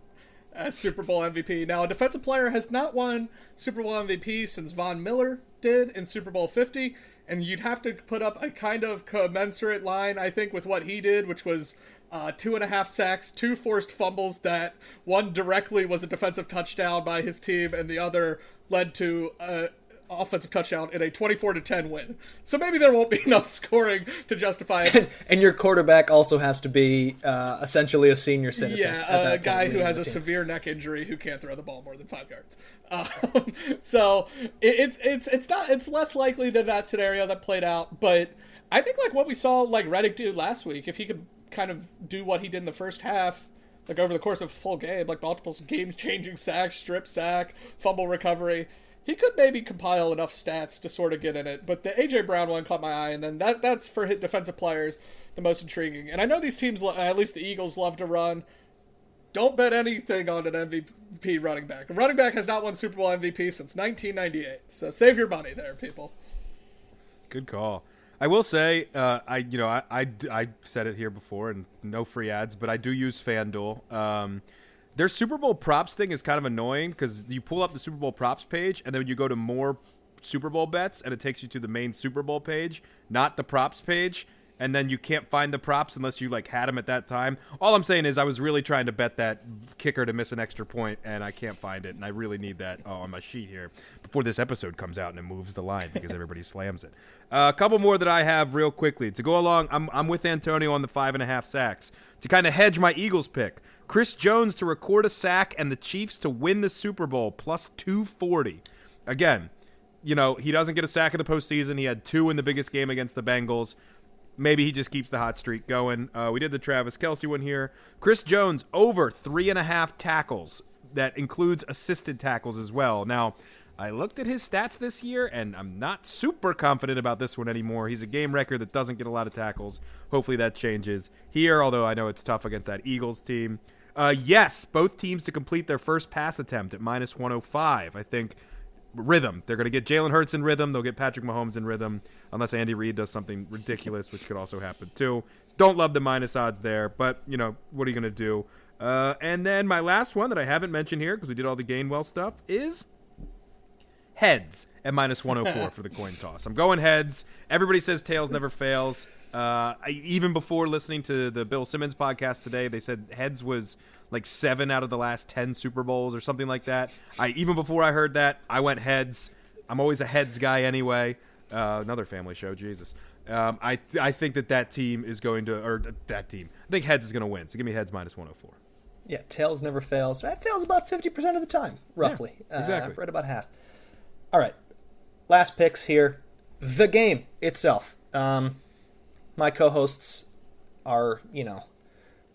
as Super Bowl MVP. Now, a defensive player has not won Super Bowl MVP since Von Miller did in Super Bowl 50, and you'd have to put up a kind of commensurate line, I think, with what he did, which was uh, two and a half sacks, two forced fumbles that one directly was a defensive touchdown by his team, and the other led to a offensive touchdown in a 24 to 10 win. So maybe there won't be [laughs] enough scoring to justify it. [laughs] And your quarterback also has to be uh, essentially a senior citizen. Yeah, that a guy who has a team. severe neck injury who can't throw the ball more than five yards. [laughs] Um, so it, it's it's it's not it's less likely than that scenario that played out. But I think like what we saw like Reddick do last week, if he could kind of do what he did in the first half, like over the course of a full game, like multiple game changing sacks, strip sack, fumble recovery. He could maybe compile enough stats to sort of get in it, but the AJ Brown one caught my eye, and then that that's for hit defensive players the most intriguing. And I know these teams, at least the Eagles, love to run don't bet anything on an MVP running back. A running back has not won Super Bowl MVP since 1998. So save your money there, people. Good call. I will say, uh, I you know I, I I said it here before, and no free ads, but I do use FanDuel. Um, their Super Bowl props thing is kind of annoying because you pull up the Super Bowl props page, and then you go to more Super Bowl bets, and it takes you to the main Super Bowl page, not the props page. And then you can't find the props unless you like had them at that time. All I'm saying is I was really trying to bet that kicker to miss an extra point, and I can't find it, and I really need that uh, on my sheet here before this episode comes out and it moves the line because everybody [laughs] slams it. Uh, a couple more that I have real quickly to go along. I'm I'm with Antonio on the five and a half sacks to kind of hedge my Eagles pick. Chris Jones to record a sack and the Chiefs to win the Super Bowl plus 240. Again, you know, he doesn't get a sack in the postseason. He had two in the biggest game against the Bengals. Maybe he just keeps the hot streak going. Uh, we did the Travis Kelce one here. Chris Jones over three and a half tackles. That includes assisted tackles as well. Now, I looked at his stats this year, and I'm not super confident about this one anymore. He's a game record that doesn't get a lot of tackles. Hopefully that changes here, although I know it's tough against that Eagles team. Uh, yes, both teams to complete their first pass attempt at minus 105. I think rhythm. They're going to get Jalen Hurts in rhythm. They'll get Patrick Mahomes in rhythm, unless Andy Reid does something ridiculous, which could also happen too. Don't love the minus odds there, but you know what are you going to do? Uh, and then my last one that I haven't mentioned here because we did all the Gainwell stuff is heads at minus 104 for the coin toss. I'm going heads. Everybody says tails never fails. Uh, I, even before listening to the Bill Simmons podcast today, they said heads was like seven out of the last 10 Super Bowls or something like that. I Even before I heard that, I went heads. I'm always a heads guy anyway. Uh, another family show, Jesus. Um, I I think that that team is going to, or that team. I think heads is going to win. So give me heads minus 104. Yeah, tails never fails. It fails about 50% of the time, roughly. Yeah, exactly. Uh, right about half. All right. Last picks here. The game itself. Um, my co hosts are, you know,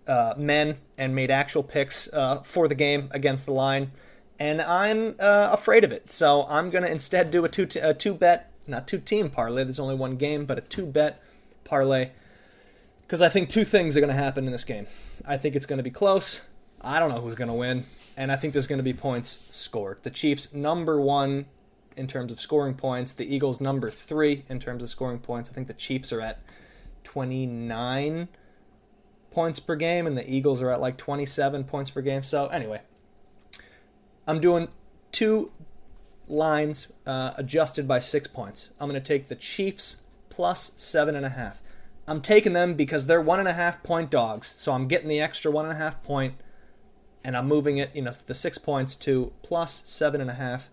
uh, men and made actual picks uh, for the game against the line. And I'm uh, afraid of it. So I'm to instead do a two, t- a two bet, not two team parlay. There's only one game, but a two bet parlay. Because I think two things are to happen in this game. I think it's to be close. I don't know who's to win. And I think there's to be points scored. The Chiefs, number one in terms of scoring points. The Eagles, number three in terms of scoring points. I think the Chiefs are at 29 points per game, and the Eagles are at like 27 points per game. So, anyway, I'm doing two lines uh, adjusted by six points. I'm going to take the Chiefs plus seven and a half. I'm taking them because they're one and a half point dogs, so I'm getting the extra one and a half point, and I'm moving it, you know, the six points to plus seven and a half,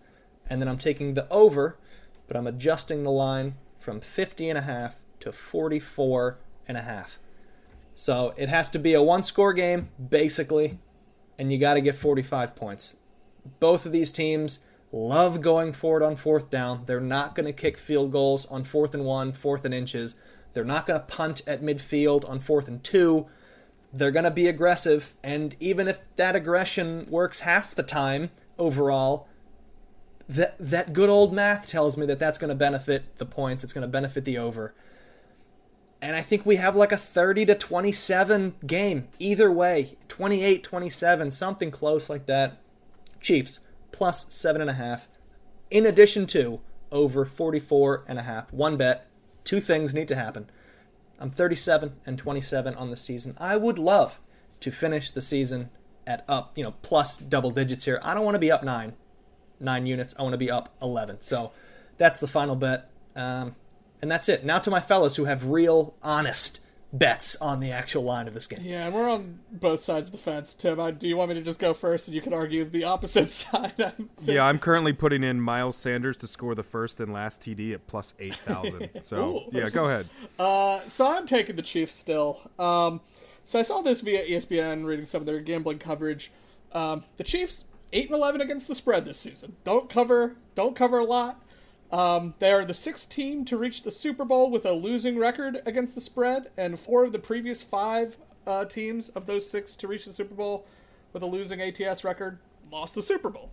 and then I'm taking the over, but I'm adjusting the line from 50 and a half to 44 and a half. So it has to be a one score game, basically, and you got to get 45 points. Both of these teams love going forward on fourth down. They're not going to kick field goals on fourth and one, fourth and inches. They're not going to punt at midfield on fourth and two. they're going to be aggressive, and even if that aggression works half the time overall, that that good old math tells me that that's going to benefit the points. It's going to benefit the over. And I think we have like a 30 to 27 game either way, 28 27, something close like that. Chiefs plus seven and a half. In addition to over 44 and a half. One bet. Two things need to happen. I'm 37 and 27 on the season. I would love to finish the season at up, you know, plus double digits here. I don't want to be up nine, nine units. I want to be up 11. So that's the final bet. Um, and that's it. Now to my fellows who have real, honest bets on the actual line of this game. Yeah, and we're on both sides of the fence. Tim, I, do you want me to just go first and you can argue the opposite [laughs] side? yeah, I'm currently putting in Miles Sanders to score the first and last TD at plus 8,000. [laughs] So, yeah, go ahead. Uh, so I'm taking the Chiefs still. Um, so I saw this via ESPN, reading some of their gambling coverage. Um, the Chiefs, 8 and 11 against the spread this season. Don't cover, don't cover a lot. Um, they are the sixth team to reach the Super Bowl with a losing record against the spread, and four of the previous five uh, teams of those six to reach the Super Bowl with a losing ATS record lost the Super Bowl.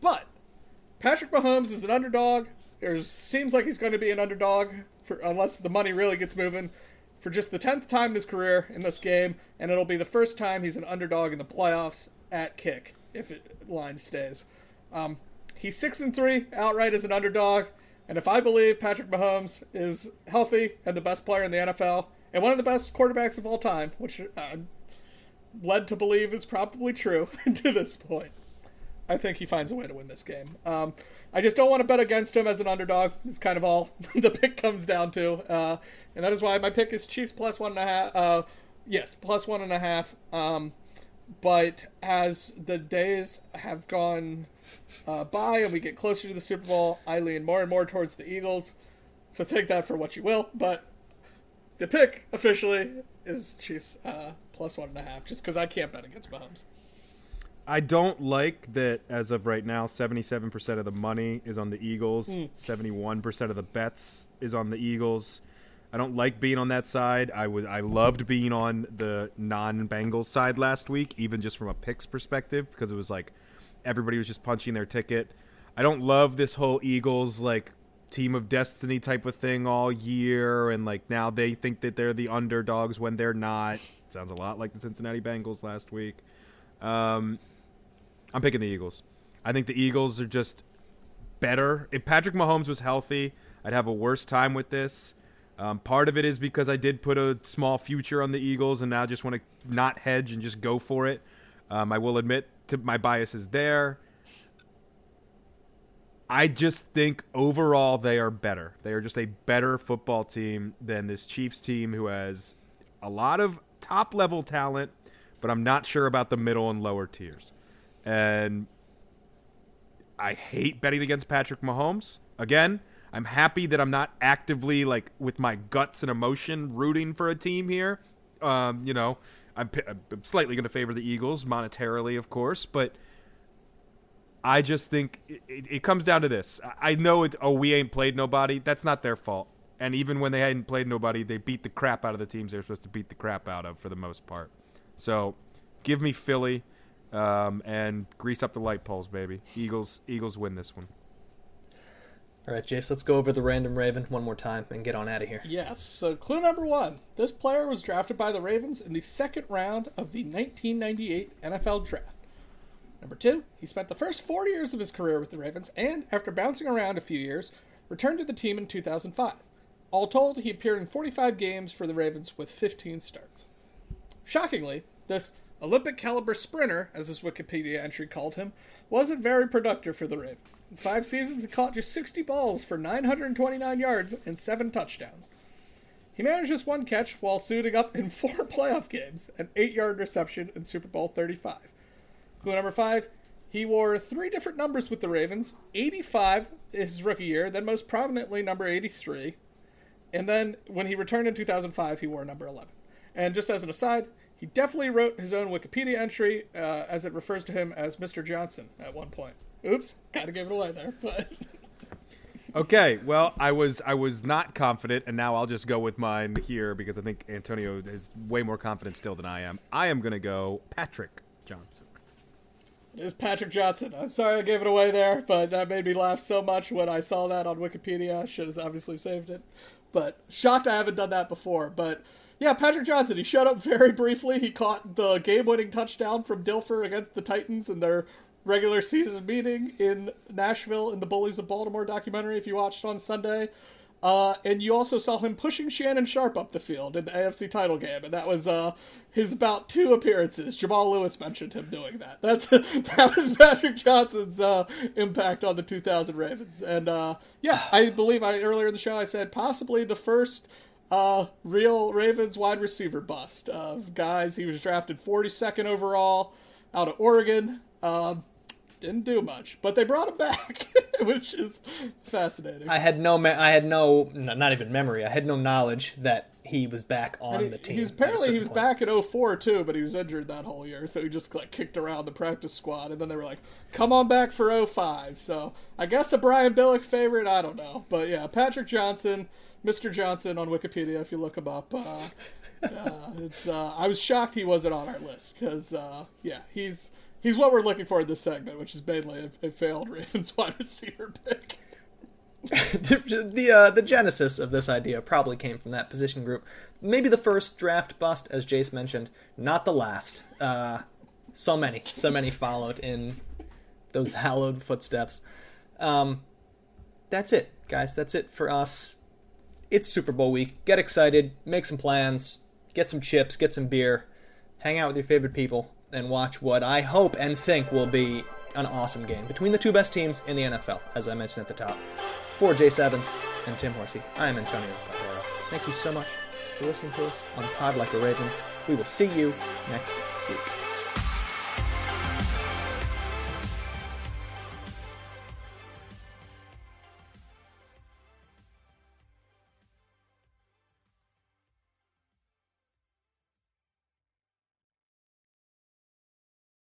But Patrick Mahomes is an underdog. It seems like he's going to be an underdog for unless the money really gets moving for just the tenth time in his career in this game, and it'll be the first time he's an underdog in the playoffs at kick if it line stays. Um, He's six and three outright as an underdog, and if I believe Patrick Mahomes is healthy and the best player in the NFL and one of the best quarterbacks of all time, which I'm led to believe is probably true [laughs] to this point, I think he finds a way to win this game. Um, I just don't want to bet against him as an underdog. It's kind of all [laughs] the pick comes down to, uh, and that is why my pick is Chiefs plus one and a half. Uh, yes, plus one and a half. Um, but as the days have gone uh, by and we get closer to the Super Bowl, I lean more and more towards the Eagles. So take that for what you will. But the pick officially is Chiefs uh, plus one and a half, just because I can't bet against Mahomes. I don't like that as of right now, 77% of the money is on the Eagles, mm. 71% of the bets is on the Eagles. I don't like being on that side. I was I loved being on the non-Bengals side last week, even just from a picks perspective, because it was like everybody was just punching their ticket. I don't love this whole Eagles like team of destiny type of thing all year, and like now they think that they're the underdogs when they're not. Sounds a lot like the Cincinnati Bengals last week. Um, I'm picking the Eagles. I think the Eagles are just better. If Patrick Mahomes was healthy, I'd have a worse time with this. Um, part of it is because I did put a small future on the Eagles, and now I just want to not hedge and just go for it. Um, I will admit to my bias is there. I just think overall they are better. They are just a better football team than this Chiefs team, who has a lot of top level talent, but I'm not sure about the middle and lower tiers. And I hate betting against Patrick Mahomes. Again, I'm happy that I'm not actively like with my guts and emotion rooting for a team here. Um, you know, I'm, I'm slightly going to favor the Eagles monetarily, of course, but I just think it, it, it, comes down to this. I know it. Oh, we ain't played nobody. That's not their fault. And even when they hadn't played nobody, they beat the crap out of the teams they're supposed to beat the crap out of for the most part. So, give me Philly um, and grease up the light poles, baby. Eagles, Eagles win this one. All right, Jace, let's go over the random Raven one more time and get on out of here. Yes. So, clue number one this player was drafted by the Ravens in the second round of the 1998 NFL Draft. Number two, he spent the first four years of his career with the Ravens and, after bouncing around a few years, returned to the team in 2005. All told, he appeared in 45 games for the Ravens with 15 starts. Shockingly, this Olympic caliber sprinter, as his Wikipedia entry called him, wasn't very productive for the Ravens. In five seasons, he caught just 60 balls for 929 yards and seven touchdowns. He managed just one catch while suiting up in [laughs] four playoff games, an eight yard reception in Super Bowl 35. Clue number five he wore three different numbers with the Ravens 85 his rookie year, then most prominently number 83. And then when he returned in 2005, he wore number 11. And just as an aside, he definitely wrote his own Wikipedia entry uh, as it refers to him as Mr. Johnson at one point. Oops, gotta give it away there. [laughs] But Okay, well, I was I was not confident, and now I'll just go with mine here because I think Antonio is way more confident still than I am. I am gonna go Patrick Johnson. It is Patrick Johnson. I'm sorry I gave it away there, but that made me laugh so much when I saw that on Wikipedia. I should have obviously saved it. But shocked I haven't done that before. But yeah, Patrick Johnson, he showed up very briefly. He caught the game winning touchdown from Dilfer against the Titans in their regular season meeting in Nashville in the Bullies of Baltimore documentary, if you watched on Sunday. Uh, and you also saw him pushing Shannon Sharpe up the field in the AFC title game, and that was uh, his about two appearances. Jamal Lewis mentioned him doing that. [laughs] That's that was Patrick Johnson's uh, impact on the 2000 Ravens, and uh, yeah, I believe I earlier in the show I said possibly the first uh, real Ravens wide receiver bust of guys. He was drafted 42nd overall out of Oregon. Um, didn't do much, but they brought him back, [laughs] which is fascinating. I had no, me- I had no, not even memory. I had no knowledge that he was back on he, the team. He was, apparently he was point. back in 04 too, but he was injured that whole year, so he just like kicked around the practice squad, and then they were like, "Come on back for 05. So I guess a Brian Billick favorite. I don't know, but yeah, Patrick Johnson, Mr. Johnson on Wikipedia if you look him up. Uh, uh, it's uh, I was shocked he wasn't on our list because uh, yeah, he's he's what we're looking for in this segment, which is mainly a, a failed [laughs] Ravens wide receiver pick. the [laughs] the, uh, the genesis of this idea probably came from that position group. Maybe the first draft bust, as Jace mentioned, not the last. Uh, so many, so many followed in those hallowed footsteps. Um, that's it, guys. That's it for us. It's Super Bowl week. Get excited, make some plans, get some chips, get some beer, hang out with your favorite people, and watch what I hope and think will be an awesome game between the two best teams in the NFL, as I mentioned at the top. For Jace Evans and Tim Horsey, I am Antonio Barrera. Thank you so much for listening to us on Pod Like a Raven. We will see you next week.